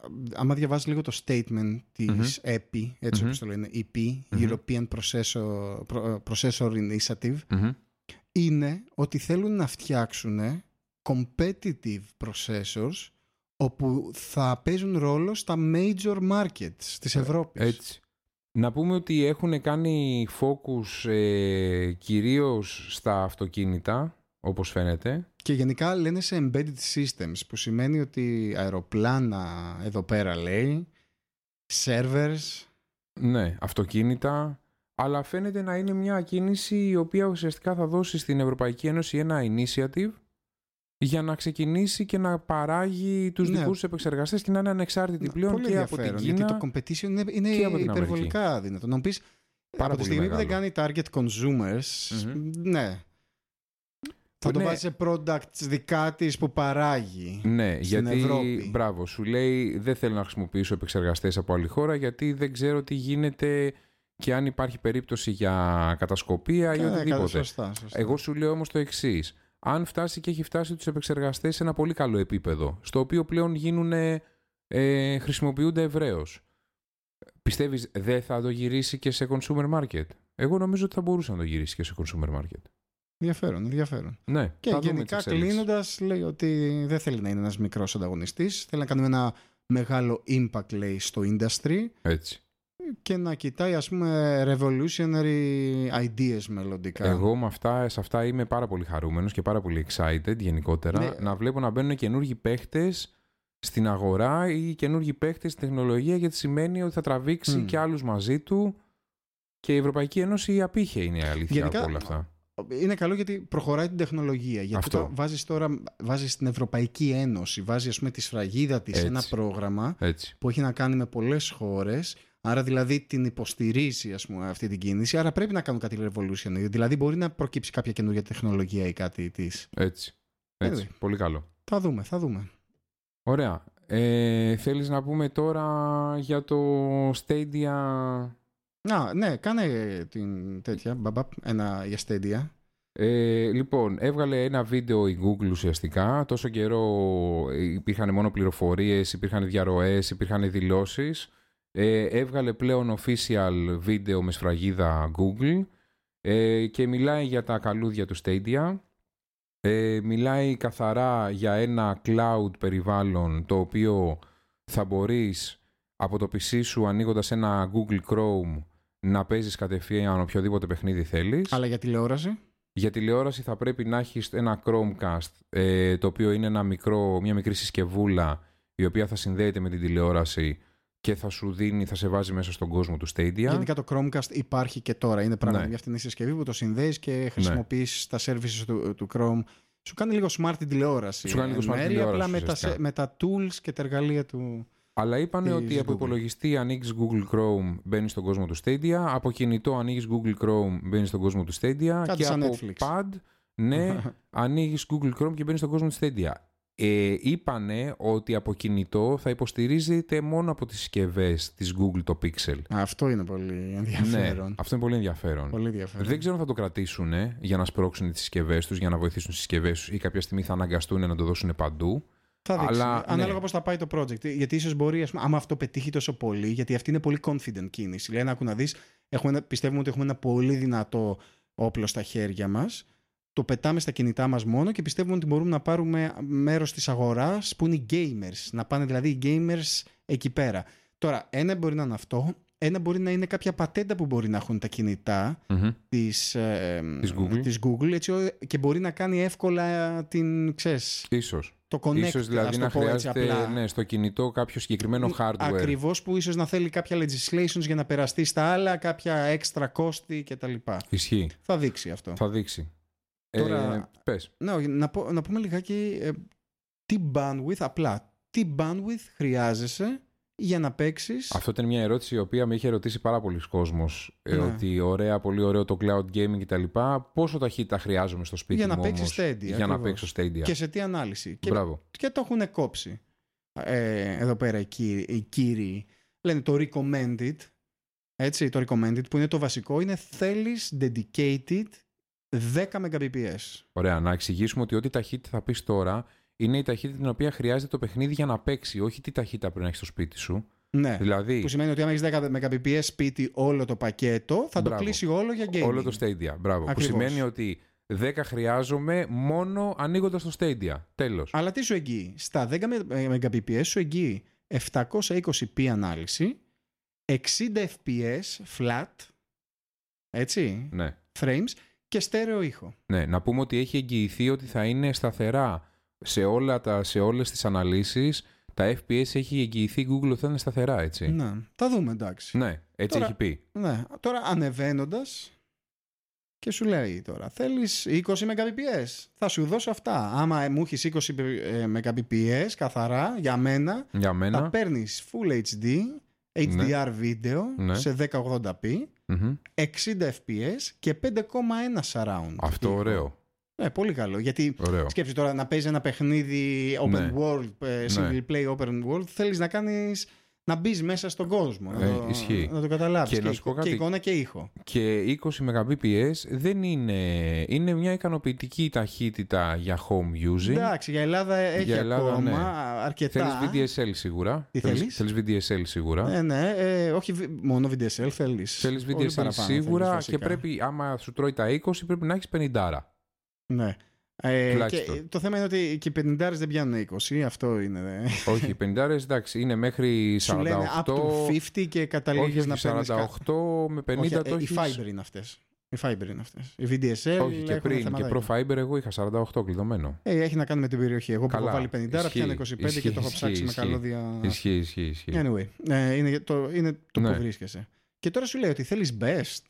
α, άμα διαβάζεις λίγο το statement της EPI, έτσι Μμμ. όπως το λένε, EP, Μμμ. European Processor, Pro- Processor Initiative, Μμμ. είναι ότι θέλουν να φτιάξουν competitive processors όπου θα παίζουν ρόλο στα major markets της Ευρώπης. Έτσι. Να πούμε ότι έχουν κάνει focus ε, κυρίως στα αυτοκίνητα, όπως φαίνεται. Και γενικά λένε σε embedded systems, που σημαίνει ότι αεροπλάνα εδώ πέρα λέει, servers, Ναι, αυτοκίνητα. Αλλά φαίνεται να είναι μια κίνηση η οποία ουσιαστικά θα δώσει στην Ευρωπαϊκή Ένωση ένα initiative για να ξεκινήσει και να παράγει τους Ναι. δικούς τους επεξεργαστές και να είναι ανεξάρτητη Να, πλέον πολύ και από την ενδιαφέρον, Κίνα. Γιατί το competition είναι, είναι και από την υπερβολικά δυνατό. Να μου πεις, Πάρα από τη πολύ στιγμή που δεν μεγάλο. κάνει target consumers, Μμμ. ναι. Θα το Ναι. βάζει σε products δικά της που παράγει. Ναι, στην γιατί Ευρώπη. μπράβο, σου λέει δεν θέλω να χρησιμοποιήσω επεξεργαστές από άλλη χώρα γιατί δεν ξέρω τι γίνεται και αν υπάρχει περίπτωση για κατασκοπία ή Ναι, οτιδήποτε. Σωστά, σωστά. Εγώ σου λέω όμως το εξής. Αν φτάσει και έχει φτάσει τους επεξεργαστές σε ένα πολύ καλό επίπεδο, στο οποίο πλέον γίνουν, ε, χρησιμοποιούνται ευρέως, πιστεύεις δεν θα το γυρίσει και σε consumer market; Εγώ νομίζω ότι θα μπορούσε να το γυρίσει και σε consumer market. Ενδιαφέρον, ενδιαφέρον. Ναι, Και θα δούμε γενικά τις εξέλιξεις. κλείνοντας, λέει ότι δεν θέλει να είναι ένας μικρός ανταγωνιστής. Θέλει να κάνει ένα μεγάλο impact, λέει, στο industry Έτσι. Και να κοιτάει, ας πούμε, revolutionary ideas μελλοντικά. Εγώ με αυτά, σε αυτά είμαι πάρα πολύ χαρούμενος και πάρα πολύ excited γενικότερα Ναι. να βλέπω να μπαίνουν καινούργιοι παίχτες στην αγορά ή καινούργιοι παίχτες στην τεχνολογία γιατί σημαίνει ότι θα τραβήξει Μμ. και άλλους μαζί του και η Ευρωπαϊκή Ένωση απήχε είναι η αλήθεια Γενικά, από όλα αυτά. Είναι καλό γιατί προχωράει την τεχνολογία. Γιατί Αυτό. το βάζεις τώρα βάζεις στην Ευρωπαϊκή Ένωση, βάζεις ας πούμε τη σφραγίδα της σε ένα Έτσι. πρόγραμμα Έτσι. που έχει να κάνει με πολλές χώρες Άρα δηλαδή την υποστηρίζει ας πούμε, αυτή την κίνηση. Άρα πρέπει να κάνουν κάτι revolution. Δηλαδή μπορεί να προκύψει κάποια καινούργια τεχνολογία ή κάτι της. Έτσι. Έτσι. Έτσι. Πολύ καλό. Θα δούμε, θα δούμε. Ωραία. Ε, θέλεις να πούμε τώρα για το Stadia... Α, ναι, κάνε την τέτοια, μπαμπαπ, ένα για Stadia. Ε, λοιπόν, έβγαλε ένα βίντεο η Google ουσιαστικά. Τόσο καιρό υπήρχαν μόνο πληροφορίες, υπήρχαν διαρροές, υπήρχαν δηλώσεις. Ε, έβγαλε πλέον official βίντεο με σφραγίδα Google ε, και μιλάει για τα καλούδια του Stadia. Ε, μιλάει καθαρά για ένα cloud περιβάλλον το οποίο θα μπορείς από το PC σου ανοίγοντας ένα Google Chrome να παίζεις κατευθείαν οποιοδήποτε παιχνίδι θέλεις. Αλλά για τηλεόραση; Για τηλεόραση θα πρέπει να έχεις ένα Chromecast, ε, το οποίο είναι ένα μικρό, μια μικρή συσκευούλα η οποία θα συνδέεται με την τηλεόραση και θα σου δίνει, θα σε βάζει μέσα στον κόσμο του Stadia. Γενικά το Chromecast υπάρχει και τώρα. Είναι πράγματι Ναι. μια φτηνή συσκευή που το συνδέεις και χρησιμοποιείς τα services του, του Chrome. Σου κάνει λίγο smart την τηλεόραση. Σου κάνει λίγο εν smart την μέρει, τηλεόραση, Απλά με τα, ουσιαστικά. σε- με τα tools και τα εργαλεία του. Αλλά είπανε της ότι από Google. υπολογιστή ανοίγεις Google Chrome, μπαίνεις στον κόσμο του Stadia. Από κινητό ανοίγεις Google Chrome, μπαίνεις στον κόσμο του Stadia. Κάτι και σαν από Netflix. pad, ναι, ανοίγεις Google Chrome και μπαίνεις στον κόσμο του Stadia. Ε, είπανε ότι από κινητό θα υποστηρίζεται μόνο από τις συσκευές της Google το Pixel. Αυτό είναι πολύ Ναι, ενδιαφέρον. αυτό είναι πολύ ενδιαφέρον. Πολύ ενδιαφέρον. Δεν ξέρω αν θα το κρατήσουν για να σπρώξουν τις συσκευές τους, για να βοηθήσουν τις συσκευές τους ή κάποια στιγμή θα αναγκαστούν να το δώσουν παντού. Θα δείξει. Αλλά, ναι. Ανάλογα πώς θα πάει το project. Γιατί ίσως μπορεί, ας πούμε, άμα αυτό πετύχει τόσο πολύ, γιατί αυτή είναι πολύ confident κίνηση. Λένε, άκου να δεις, πιστεύουμε ότι έχουμε ένα πολύ δυνατό όπλο στα χέρια μας. Το πετάμε στα κινητά μας μόνο και πιστεύουμε ότι μπορούμε να πάρουμε μέρος της αγοράς που είναι οι gamers. Να πάνε δηλαδή οι gamers εκεί πέρα. Τώρα, ένα μπορεί να είναι αυτό. Ένα μπορεί να είναι κάποια πατέντα που μπορεί να έχουν τα κινητά Μμμ. της, ε, Της Google. της Google έτσι, ώ- και μπορεί να κάνει εύκολα την, ξέρεις, Ίσως. το connect, Ίσως δηλαδή ας το να πω έτσι χρειάζεται απλά. ναι, στο κινητό κάποιο συγκεκριμένο hardware. Ακριβώς που ίσως να θέλει κάποια legislations για να περαστεί στα άλλα, κάποια έξτρα κόστη κτλ. Ισχύει. Θα δείξει αυτό. Θα δείξει. Τώρα- Ε, πες. Ναι, να, πω- να πούμε λιγάκι ε, τι bandwidth, απλά, τι bandwidth χρειάζεσαι για να παίξεις; Αυτό ήταν μια ερώτηση η οποία με είχε ρωτήσει πάρα πολλοί κόσμος. Ναι. ότι ωραία, πολύ ωραίο το cloud gaming κτλ. Πόσο ταχύτητα χρειάζομαι στο σπίτι Για να μου παίξεις όμως, Stadia, Για να ακριβώς. παίξω Stadia. Και σε τι ανάλυση. Και, Μπράβο. και το έχουν κόψει. Ε, εδώ πέρα οι κύριοι, οι κύριοι λένε το recommended. Έτσι, το recommended που είναι το βασικό είναι θέλεις dedicated 10 Mbps. Ωραία, να εξηγήσουμε ότι ό,τι ταχύτητα θα πεις τώρα είναι η ταχύτητα την οποία χρειάζεται το παιχνίδι για να παίξει, όχι τι ταχύτητα πρέπει να έχεις στο σπίτι σου. Ναι. Δηλαδή, Που σημαίνει ότι αν έχεις 10 Mbps σπίτι όλο το πακέτο, θα Μπράβο. το κλείσει όλο για gaming. όλο το Stadia. Μπράβο. Που Ακριβώς. σημαίνει σημαίνει ότι 10 χρειάζομαι μόνο ανοίγοντας το Stadia. Τέλος. Αλλά τι σου εγγύει. Στα 10 Mbps σου εγγύει 720p ανάλυση, 60 fps flat, έτσι, Ναι. frames και στέρεο ήχο. ναι. Να πούμε ότι έχει εγγυηθεί ότι θα είναι σταθερά σε, όλα τα, σε όλες τις αναλύσεις. Τα FPS έχει εγγυηθεί η Google ότι θα είναι σταθερά, έτσι. Ναι, θα δούμε εντάξει. Ναι, έτσι Τώρα- έχει πει. Ναι. Τώρα ανεβαίνοντας και σου λέει τώρα, θέλεις 20 Mbps; Θα σου δώσω αυτά. Άμα μου έχεις 20 ε, Mbps καθαρά για μένα, Για θα μένα. παίρνεις Full HD, HDR βίντεο Ναι. σε 1080p, Μμμ. 60 fps και 5,1 surround. Αυτό ήχο. ωραίο. Ναι, πολύ καλό. Γιατί ωραίο. σκέψει τώρα να παίζει ένα παιχνίδι open Ναι. world, ε, single play open world, θέλεις να κάνεις να μπεις μέσα στον κόσμο. να, Ε, το, ισχύει. να το καταλάβεις. Και Και, να σου πω εικο- κάτι. και εικόνα και ήχο. Και 20 Mbps δεν είναι... Είναι μια ικανοποιητική ταχύτητα για home using. Εντάξει, για Ελλάδα έχει Για Ελλάδα, ακόμα ναι. αρκετά. Θέλεις VDSL σίγουρα; Τι θέλεις; Θέλεις; VDSL σίγουρα; Ε, ναι, ε, όχι βι- μόνο VDSL θέλεις. Θέλεις Πολύ VDSL παραπάνω σίγουρα θέλεις, και βασικά. πρέπει, άμα σου τρώει τα 20, πρέπει να έχεις 50. Ναι. Ε, και Τουλάχιστον. το θέμα είναι ότι και οι 50 δεν πιάνουν 20, αυτό είναι. δε. όχι, οι 50 εντάξει, είναι μέχρι 48. Σου λένε up to 50 και καταλήγεις όχι, να όχι, παίρνεις 48 με 50 Όχι, ε, το οι έχεις- fiber είναι αυτές. Οι fiber είναι αυτές. Οι VDSL Όχι, και έχουν πριν και θεματάκια. Pro Fiber εγώ είχα 48 κλειδωμένο. Ε, έχει να κάνει με την περιοχή. Εγώ που Καλά. έχω βάλει 50, Ισχύει. πιάνω 25 και το έχω Ισχύει, ψάξει με ισχύει. καλώδια. Ισχύει, ισχύει, ισχύει. Anyway, ε, είναι το, είναι το Ναι. που βρίσκεσαι. Και τώρα σου λέει ότι θέλεις best.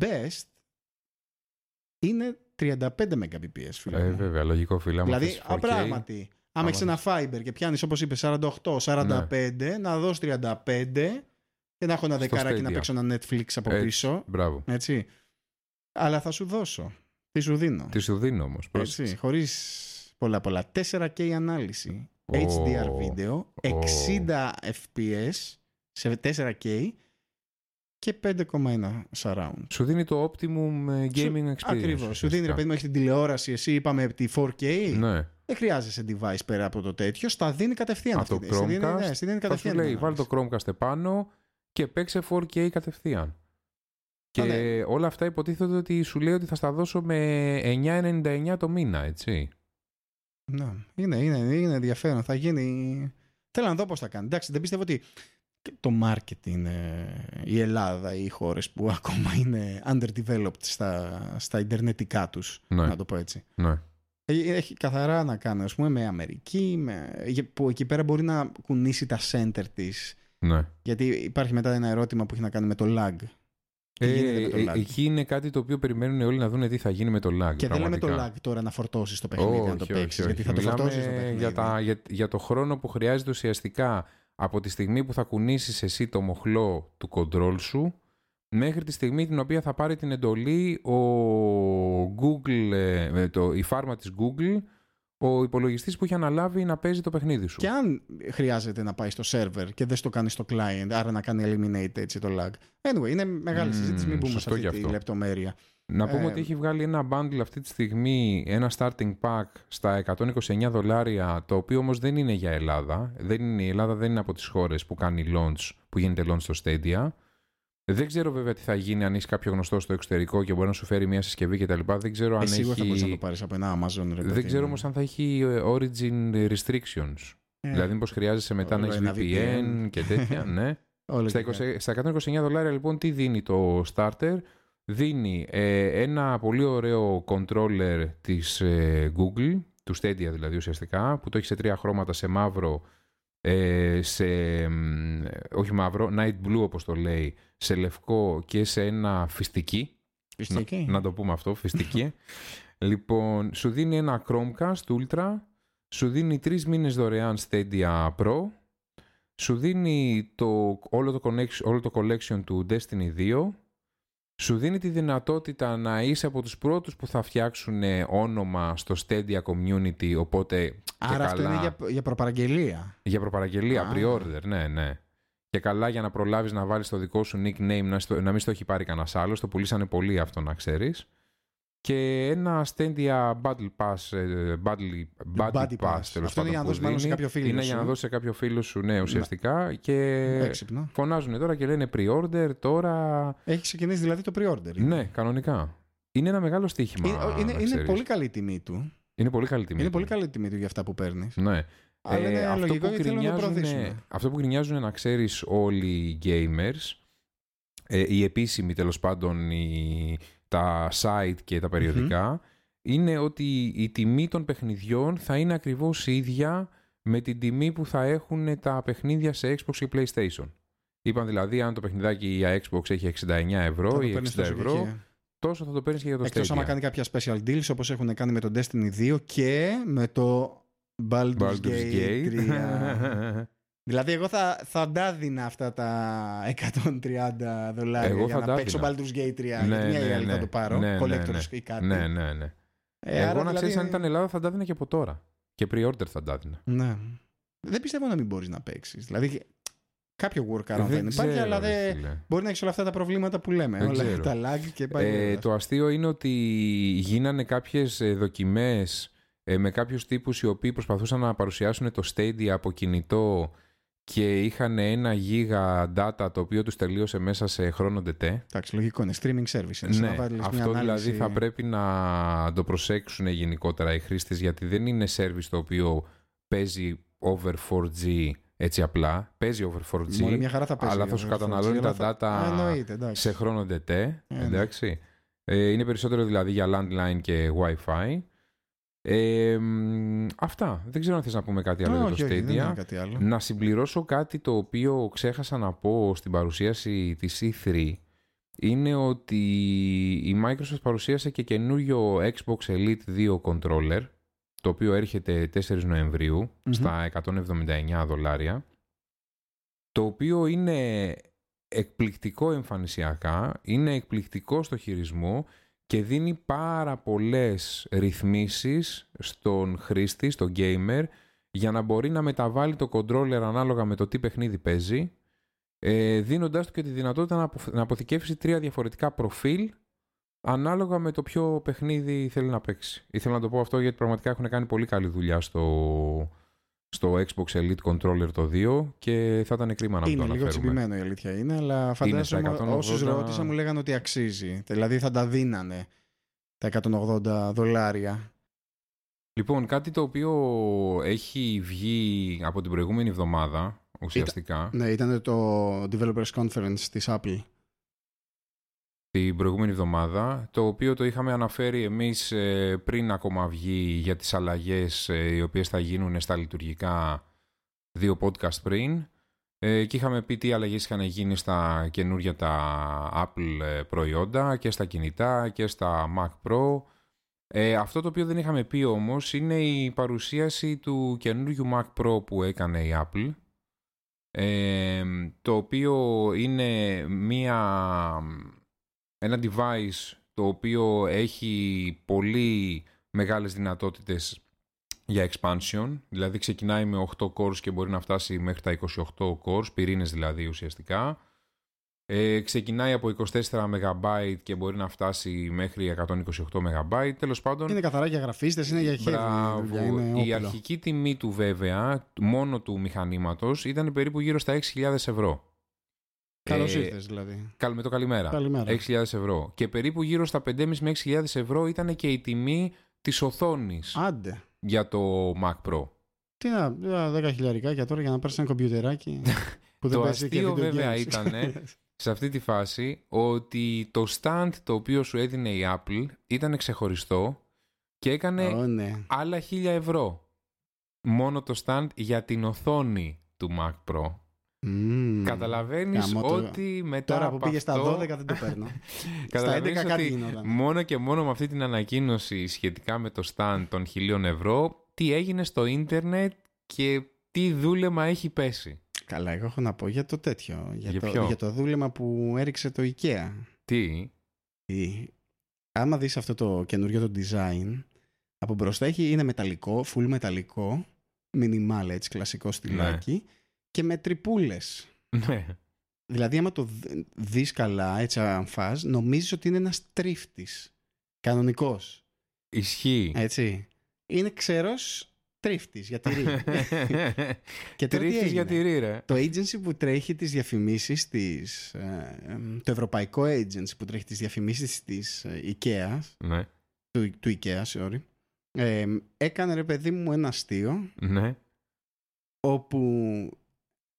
Best είναι 35 Mbps, φίλε. Ε, μου. βέβαια, λογικό φίλε. άμα δηλαδή, θες 4K, α, πράγματι, άμα έχεις άμα ένα fiber και πιάνεις όπως είπες 48-45, να δώσεις 35 και να έχω ένα Στο δεκαράκι να Stadia. παίξω ένα Netflix από Έτσι. πίσω. Μπράβο. Έτσι. Αλλά θα σου δώσω. Τι σου δίνω. Τι σου δίνω όμως. Έτσι, χωρίς πολλά πολλά. 4K ανάλυση. Ω. HDR βίντεο. 60 FPS σε 4K και 5,1 surround. Σου δίνει το optimum ε, gaming experience. Ακριβώς. Σου δίνει ρε ουσιαστικά. παιδί μου, έχεις την τηλεόραση. Εσύ είπαμε τη 4K. Ναι. Δεν χρειάζεσαι device πέρα από το τέτοιο. Στα δίνει κατευθείαν. Από το αυτή. Στη δίνει, Chromecast ναι, στη δίνει Θα σου κατευθείαν. λέει, την βάλει το ανάλυση. Chromecast επάνω και παίξε 4K κατευθείαν. Και Α, ναι. όλα αυτά υποτίθεται ότι σου λέει ότι θα στα δώσω με 9,99 το μήνα, έτσι. Ναι, είναι, είναι, είναι ενδιαφέρον. Θα γίνει. Θέλω να δω πώς θα κάνει. Εντάξει, δεν πιστεύω ότι το market είναι η Ελλάδα ή οι χώρες που ακόμα είναι underdeveloped στα, στα ιντερνετικά τους, Ναι. να το πω έτσι. Ναι. Ε, Έχει καθαρά να κάνει ας πούμε, με Αμερική, με... που εκεί πέρα μπορεί να κουνήσει τα center της. ναι. Γιατί υπάρχει μετά ένα ερώτημα που έχει να κάνει με το lag. Τι Ε, γίνεται με το ε, lag; εκεί είναι κάτι το οποίο περιμένουν όλοι να δουν τι θα γίνει με το lag. Και δεν λέμε το πραγματικά. lag τώρα να φορτώσεις το παιχνίδι, να το όχι, παίξεις. όχι, Γιατί όχι. θα το Μιλάμε φορτώσεις το παιχνίδι. για, τα, για, για το χρόνο που χρειάζεται ουσιαστικά από τη στιγμή που θα κουνήσεις εσύ το μοχλό του control σου μέχρι τη στιγμή την οποία θα πάρει την εντολή ο Google, ε, το, η φάρμα της Google ο υπολογιστής που έχει αναλάβει να παίζει το παιχνίδι σου. Και αν χρειάζεται να πάει στο server και δεν στο κάνει στο client, άρα να κάνει eliminate έτσι το lag. Anyway, είναι μεγάλη Μμμ, συζήτηση, μην μπούμε σε σωστό αυτή και τη αυτό. λεπτομέρεια. Να πούμε Ε, ότι έχει βγάλει ένα bundle αυτή τη στιγμή, ένα starting pack στα 129 δολάρια, το οποίο όμως δεν είναι για Ελλάδα. Δεν είναι, η Ελλάδα δεν είναι από τις χώρες που κάνει launch, που γίνεται launch στο Stadia. Δεν ξέρω βέβαια τι θα γίνει αν έχεις κάποιο γνωστό στο εξωτερικό και μπορεί να σου φέρει μια συσκευή κτλ. Δεν ξέρω αν Ε, σίγουρα θα μπορείς να το έχει... πάρεις από ένα Amazon. Ρε, παιδί Δεν ξέρω μου. όμως αν θα έχει ε, origin restrictions. Ε, Δηλαδή μήπως χρειάζεσαι μετά να όλο έχεις ένα VPN VPN. και τέτοια. ναι. όλο Στα, και 20 στα 129 δολάρια λοιπόν τι δίνει το starter; Δίνει ε, ένα πολύ ωραίο controller της ε, Google, του Stadia δηλαδή ουσιαστικά, που το έχει σε τρία χρώματα, σε μαύρο, ε, σε, μ, όχι μαύρο, night blue όπως το λέει, σε λευκό και σε ένα φιστική. Πιστική. Να, να το πούμε αυτό, φιστική. λοιπόν, σου δίνει ένα Chromecast Ultra, σου δίνει τρεις μήνες δωρεάν Stadia Pro, σου δίνει το, όλο, το connection, όλο το collection του Destiny 2, σου δίνει τη δυνατότητα να είσαι από τους πρώτους που θα φτιάξουν ε, όνομα στο Stadia Community, οπότε και Άρα αυτό καλά- είναι για, για προπαραγγελία. για προπαραγγελία, Α. pre-order, ναι, ναι. Και καλά για να προλάβεις να βάλεις το δικό σου nickname, να, στο- να μην στο έχει πάρει κανένας άλλος. Το πουλήσανε πολύ αυτό να ξέρεις. Και ένα Stadia Battle Pass, ε, Battle, Battle Buddy Pass, Pass. τέλος Αυτό είναι για να πάντων, δώσεις που μάλλον σε δίνει. κάποιο φίλο Είναι σου. για να δώσεις σε κάποιο φίλο σου, ναι, ουσιαστικά. Και Έξυπνο. φωνάζουν τώρα και λένε pre-order, τώρα... Έχεις ξεκινήσει δηλαδή το pre-order. Ναι, κανονικά. Είναι ένα μεγάλο στοίχημα, Είναι, είναι, να είναι ξέρεις. πολύ καλή η τιμή του. είναι πολύ καλή τιμή. Είναι του. πολύ καλή η τιμή του για αυτά που παίρνεις. Ναι. Αλλά είναι αυτό, λογικό που γιατί θέλουν να το γκρινιάζουνε- προωθήσουν. αυτό που γκρινιάζουν να ξέρεις όλοι οι gamers, ε, οι επίσημοι τέλος πάντων, οι, τα site και τα περιοδικά, είναι ότι η τιμή των παιχνιδιών θα είναι ακριβώς ίδια με την τιμή που θα έχουν τα παιχνίδια σε Xbox και PlayStation. Είπαν δηλαδή αν το παιχνιδάκι για Xbox έχει 69 ευρώ Θα το ή 60 παίρνεις τόσο και ευρώ, εκεί. τόσο θα το παίρνεις και για το Εκτός άμα Stadia. κάνει κάποια special deals όπως έχουν κάνει με το Destiny 2 και με το Baldur's, Baldur's Gate, Gate. 3. δηλαδή εγώ θα, θα ντάδινα αυτά τα 130 δολάρια Εγώ για θα να παίξω ντάδινα. Baldur's Gate 3. Ναι, γιατί μια ναι, ή άλλη ναι. θα το πάρω. Ναι, ναι, Collector's ναι. ή κάτι. ναι, ναι, ναι. Ε, Εγώ άρα να ξέρεις αν δηλαδή- ήταν Ελλάδα θα τα έδινα και από τώρα. Και pre-order θα τα έδινα. Ναι. Δεν πιστεύω να μην μπορείς να παίξεις. Δηλαδή κάποιο workaround Δεν δεν υπάρχει, ξέρω, αλλά ρε δεν... φίλε. μπορεί να έχεις όλα αυτά τα προβλήματα που λέμε. Δεν όλα ξέρω. τα lag και πάει. Ε, λέγοντας. το αστείο είναι ότι γίνανε κάποιες ε, δοκιμές ε, με κάποιους τύπους οι οποίοι προσπαθούσαν να παρουσιάσουν το Stadia από κινητό και είχαν ένα giga data το οποίο τους τελείωσε μέσα σε χρόνο ντετέ. Εντάξει, λογικό είναι. Streaming service. Είναι σαν Ναι, να βάλεις μια αυτό δηλαδή ανάλυση- θα πρέπει να το προσέξουν γενικότερα οι χρήστες γιατί δεν είναι service το οποίο παίζει over 4G έτσι απλά. Παίζει over 4G Μωρέ, μια χαρά θα παίζει. αλλά θα σου καταναλώνει αλλά τα θα- data Α, Εννοείται, εντάξει. σε χρόνο ντετέ, Ε, ναι. εντάξει. Ε, είναι περισσότερο δηλαδή για landline και wifi. Ε, μ, αυτά. Δεν ξέρω αν θες να πούμε κάτι άλλο Α, για όχι, το όχι, δεν Stadia. είναι κάτι άλλο. Να συμπληρώσω κάτι το οποίο ξέχασα να πω στην παρουσίαση της E3 είναι ότι η Microsoft παρουσίασε και καινούριο Xbox Elite 2 controller το οποίο έρχεται 4 νοεμβριου Μμμ. στα 179 δολάρια το οποίο είναι εκπληκτικό εμφανισιακά, είναι εκπληκτικό στο χειρισμό και δίνει πάρα πολλές ρυθμίσεις στον χρήστη, στον gamer, για να μπορεί να μεταβάλει το controller ανάλογα με το τι παιχνίδι παίζει, ε, δίνοντάς του και τη δυνατότητα να, απο- να αποθηκεύσει τρία διαφορετικά προφίλ ανάλογα με το ποιο παιχνίδι θέλει να παίξει. Ήθελα να το πω αυτό γιατί πραγματικά έχουν κάνει πολύ καλή δουλειά στο, στο Xbox Elite Controller το 2 και θα ήταν κρίμα να μην το Είναι λίγο αναφέρουμε. τσιμπημένο η αλήθεια είναι, αλλά στα φαντάζομαι 180. όσους ρώτησα μου λέγανε ότι αξίζει. Δηλαδή θα τα δίνανε τα 180 δολάρια. Λοιπόν, κάτι το οποίο έχει βγει από την προηγούμενη εβδομάδα, ουσιαστικά. Ναι, ήταν το Developers Conference της Apple. Την προηγούμενη εβδομάδα, το οποίο το είχαμε αναφέρει εμείς ε, πριν ακόμα βγει για τις αλλαγές ε, οι οποίες θα γίνουν στα λειτουργικά δύο podcast πριν. Ε, και είχαμε πει τι αλλαγές είχαν γίνει στα καινούργια τα Apple προϊόντα και στα κινητά και στα Mac Pro. Ε, αυτό το οποίο δεν είχαμε πει όμως είναι η παρουσίαση του καινούργιου Mac Pro που έκανε η Apple ε, το οποίο είναι μία, ένα device το οποίο έχει πολύ μεγάλες δυνατότητες για expansion, δηλαδή ξεκινάει με 8 cores και μπορεί να φτάσει μέχρι τα 28 cores, πυρήνες δηλαδή ουσιαστικά. Ε, ξεκινάει από 24 MB και μπορεί να φτάσει μέχρι 128 MB. Τέλος πάντων... Είναι καθαρά για γραφίστες, είναι για χέρι. Η αρχική τιμή του βέβαια, μόνο του μηχανήματος, ήταν περίπου γύρω στα 6.000 ευρώ. Καλώς ε, ήρθες δηλαδή. Με το καλημέρα. καλημέρα. 6.000 ευρώ. Και περίπου γύρω στα 5.500 με 6.000 ευρώ ήταν και η τιμή της οθόνης για το Mac Pro. Τι να, 10 χιλιαρικά τώρα για να πάρεις ένα κομπιουτεράκι. που δεν το αστείο βέβαια ήταν σε αυτή τη φάση ότι το stand το οποίο σου έδινε η Apple ήταν ξεχωριστό και έκανε ναι. άλλα χίλια ευρώ. Μόνο το stand για την οθόνη του Mac Pro. Mm. Καταλαβαίνεις ότι μετά Τώρα που από πήγε αυτό... στα 12 δεν το παίρνω. στα 11 κάτι γινόταν. Μόνο και μόνο με αυτή την ανακοίνωση σχετικά με το stand των χιλίων ευρώ, τι έγινε στο ίντερνετ και τι δούλεμα έχει πέσει; Καλά, εγώ έχω να πω για το τέτοιο. Για, Για το, ποιο; για το δούλεμα που έριξε το IKEA. Τι, Τι- Άμα δεις αυτό το καινούριο το design, από μπροστά έχει, είναι μεταλλικό, full μεταλλικό, minimal έτσι, κλασικό στυλάκι και με τρυπούλες. ναι. Δηλαδή άμα το δ- δεις καλά, έτσι αν φας, νομίζεις ότι είναι ένας τρίφτης. Κανονικός. Ισχύει. Έτσι. Είναι ξερός τρίφτης για τυρί. και τώρα τι Τρίφτης για έγινε; τυρί, ρε. Το agency που τρέχει τις διαφημίσεις της, ε, εμ, το ευρωπαϊκό agency που τρέχει τις διαφημίσεις της ε, IKEA, Ναι, του, του IKEA, sorry, ε, έκανε ρε παιδί μου ένα αστείο ναι, όπου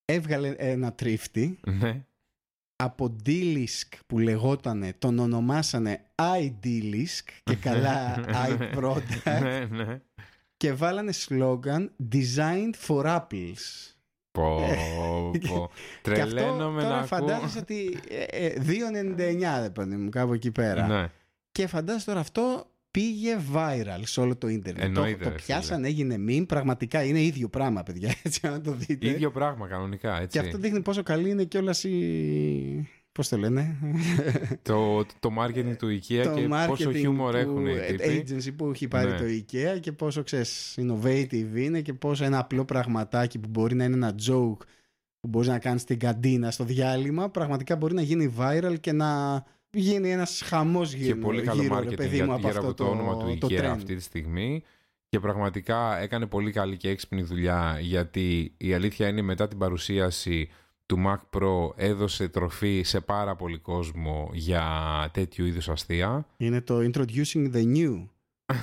έβγαλε ένα τρίφτη ναι. από IDLisk που λεγότανε, τον ονομάσανε IDLisk και καλά iProduct ναι, ναι. και βάλανε slogan Designed for Apples. Πω, πω. Και αυτό Τρελαίνομαι να τώρα ακούω. φαντάζεσαι ότι ε, ε, 2,99 ρε παιδί μου κάπου εκεί πέρα. Ναι. Και φαντάζεσαι τώρα αυτό πήγε viral σε όλο το ίντερνετ. Εννοείται, το, ρε το φίλε. πιάσαν, έγινε meme, πραγματικά είναι ίδιο πράγμα παιδιά, έτσι αν το δείτε. Ίδιο πράγμα κανονικά, έτσι. Και αυτό δείχνει πόσο καλή είναι κιόλα η... Πώς το λένε; Το, το marketing του IKEA το και πόσο marketing χιούμορ του έχουν οι τύποι. agency που έχει πάρει Ναι. το IKEA και πόσο ξέρεις innovative είναι και πόσο ένα απλό πραγματάκι που μπορεί να είναι ένα joke που μπορείς να κάνεις στην καντίνα στο διάλειμμα πραγματικά μπορεί να γίνει viral και να γίνει ένας χαμός γύρω, Και πολύ καλό γύρω, ρε marketing παιδί για, μου, από γύρω αυτό από το, όνομα του το IKEA trend. αυτή τη στιγμή. Και πραγματικά έκανε πολύ καλή και έξυπνη δουλειά γιατί η αλήθεια είναι μετά την παρουσίαση του Mac Pro έδωσε τροφή σε πάρα πολύ κόσμο για τέτοιου είδους αστεία. Είναι το introducing the new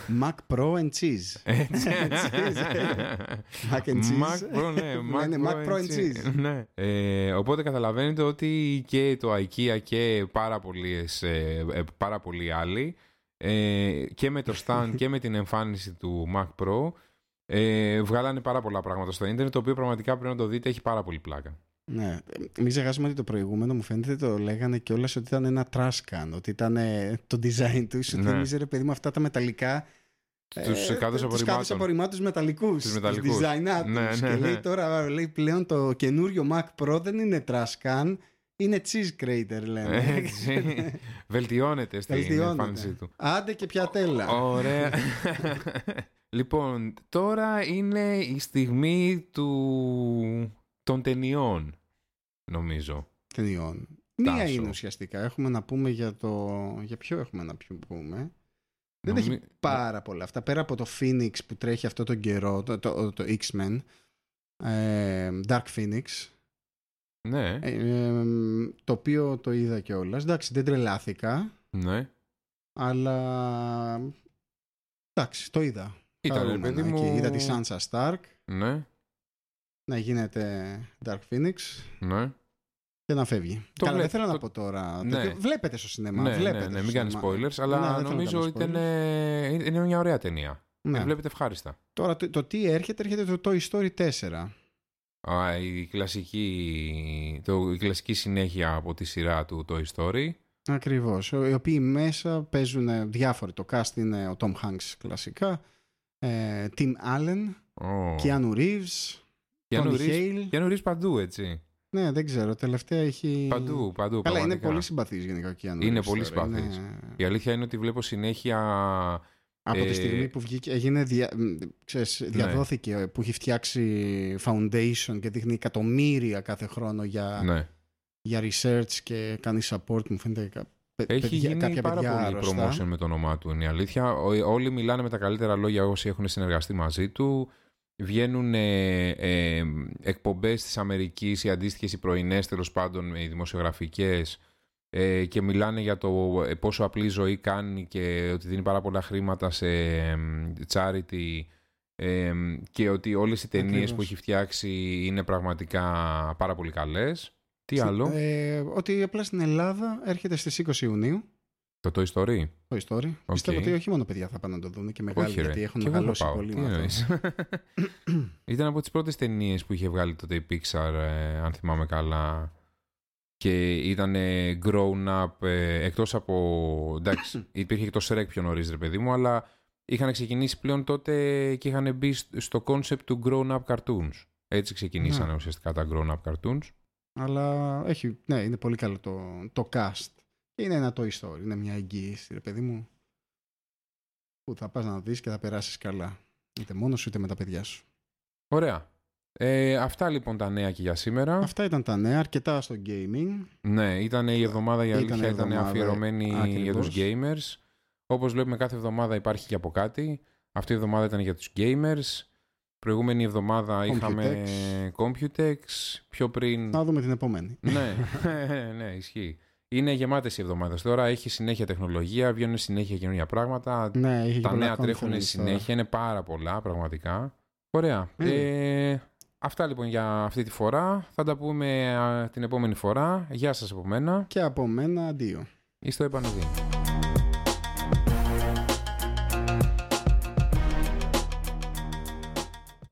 Mac Pro and cheese. Έτσι. Mac and cheese. Mac Pro, ναι. Λένε Mac Pro and cheese. Ναι. Ε, οπότε καταλαβαίνετε ότι και το IKEA και πάρα, πολλές, ε, ε, πάρα πολλοί άλλοι ε, και με το stand και με την εμφάνιση του Mac Pro ε, βγάλανε πάρα πολλά πράγματα στο ίντερνετ το οποίο πραγματικά πρέπει να το δείτε έχει πάρα πολύ πλάκα. Ναι. Μην ξεχάσουμε ότι το προηγούμενο μου φαίνεται το λέγανε κιόλας ότι ήταν ένα trash can. Ότι ήταν ε, το design τους. Σου Ναι. θυμίζει ρε παιδί μου αυτά τα μεταλλικά. Τους ε, κάδους τους απορριμμάτων. κάδους απορριμμάτους μεταλλικούς. Τους μεταλλικούς. design Ναι, τους. ναι, Και ναι. λέει τώρα λέει, πλέον το καινούριο Mac Pro δεν είναι trash can. Είναι cheese crater λένε. Έτσι. Βελτιώνεται στην Βελτιώνεται. εμφάνισή του. Άντε και πια τέλα. Ωραία. λοιπόν, τώρα είναι η στιγμή του... των ταινιών, νομίζω. ταινιών. Μία Τάσο. είναι ουσιαστικά. Έχουμε να πούμε για το. Για ποιο έχουμε να πούμε. Δεν Νομι- έχει πάρα πολλά. Αυτά πέρα από το Phoenix που τρέχει αυτό τον καιρό, το, το, το X-Men, ε, Dark Phoenix, Ναι, ε, ε, το οποίο το είδα κιόλας. Εντάξει, δεν τρελάθηκα, ναι. αλλά εντάξει, το είδα. Ήταν, ρε Χαρούμενα παιδί εκεί. μου... Είδα τη Sansa Stark. Ναι. Να γίνεται Dark Phoenix Ναι. και να φεύγει. Το Καλά, βλέ- δεν θέλω να το- πω τώρα. Ναι. τέτοιο. Βλέπετε στο σινεμά. Ναι, βλέπετε ναι, ναι, στο μην κάνει σινεμά. spoilers, αλλά Ναι, δεν θέλω να νομίζω κάνω ήταν, spoilers. ε, είναι μια ωραία ταινία. Ναι. Τη βλέπετε ευχάριστα. Τώρα το, το τι έρχεται, έρχεται το Toy Story 4. Α, η, κλασική, το, η κλασική συνέχεια από τη σειρά του Toy Story. Ακριβώς. Οι οποίοι μέσα παίζουν διάφοροι. Το cast είναι ο Tom Hanks κλασικά. Ε, Tim Allen, Oh. Keanu Reeves, Keanu Tony Reeves- Hale. Keanu Reeves παντού, έτσι. Ναι, δεν ξέρω. Τελευταία έχει... Παντού, παντού. Καλά, είναι πραγματικά. πολύ συμπαθής γενικά ο Keanu Είναι Reeves πολύ τώρα. συμπαθής. Είναι- Η αλήθεια είναι ότι βλέπω συνέχεια. Από Ε, τη στιγμή που βγήκε, έγινε δια, μ, ξέρεις, διαδόθηκε που έχει φτιάξει foundation και δείχνει εκατομμύρια κάθε χρόνο για, Ναι. για research και κάνει support μου φαίνεται κα- παι- Έχει παιδιά- γίνει κάποια πάρα παιδιά πολύ αρρωστά. promotion με το όνομά του, είναι η αλήθεια. Ο- Όλοι μιλάνε με τα καλύτερα λόγια όσοι έχουν συνεργαστεί μαζί του. Βγαίνουν ε, ε, εκπομπές της Αμερικής, οι αντίστοιχες οι πρωινές τέλος πάντων, οι δημοσιογραφικές ε, και μιλάνε για το ε, πόσο απλή ζωή κάνει και ότι δίνει πάρα πολλά χρήματα σε ε, charity ε, και ότι όλες οι ταινίες Ακριβώς. που έχει φτιάξει είναι πραγματικά πάρα πολύ καλές. Τι Στην- άλλο, Ε, ότι απλά στην Ελλάδα έρχεται στις 20 Ιουνίου το Toy Story; το story. Πιστεύω ότι όχι μόνο παιδιά θα πάνε να το δουν και μεγάλοι Όχι, ρε. γιατί έχουν Κι εγώ θα μεγαλώσει πάω. πολύ Τι με αυτό. εννοείς; Ήταν από τις πρώτες ταινίες που είχε βγάλει τότε η Pixar, ε, αν θυμάμαι καλά. Και ήταν ε, grown up, ε, εκτός από... Εντάξει, υπήρχε και το Shrek πιο νωρίς, ρε παιδί μου, αλλά είχαν ξεκινήσει πλέον τότε και είχαν μπει σ- στο concept του grown up cartoons. Έτσι ξεκινήσανε Ναι. ουσιαστικά τα grown up cartoons. Αλλά έχει, ναι, είναι πολύ καλό το, το cast. Και είναι ένα Toy Story, είναι μια εγγύηση, ρε παιδί μου, που θα πας να δεις και θα περάσεις καλά. Είτε μόνος σου είτε με τα παιδιά σου. Ωραία. Ε, αυτά λοιπόν τα νέα και για σήμερα. Αυτά ήταν τα νέα, αρκετά στο gaming. Ναι, ήταν η εβδομάδα για Ήταν αλήθεια, η ήταν εβδομάδα, αφιερωμένη για ακριβώς. τους gamers. Όπως βλέπουμε κάθε εβδομάδα υπάρχει και από κάτι. Αυτή η εβδομάδα ήταν για τους gamers. Προηγούμενη εβδομάδα είχαμε Computex. Πιο πριν... Να δούμε την επόμενη. ναι, ναι, ισχύει. Είναι γεμάτες οι εβδομάδες τώρα. Έχει συνέχεια τεχνολογία, βγαίνουν συνέχεια καινούργια πράγματα. ναι, είχε και Τα πολλά νέα τρέχουν conference συνέχεια. Είναι πάρα πολλά πραγματικά. Ωραία. Mm. Ε, αυτά λοιπόν για αυτή τη φορά. Θα τα πούμε α, την επόμενη φορά. Γεια σας από μένα. τώρα. Και από μένα, αντίο. Ή στο επανειδή.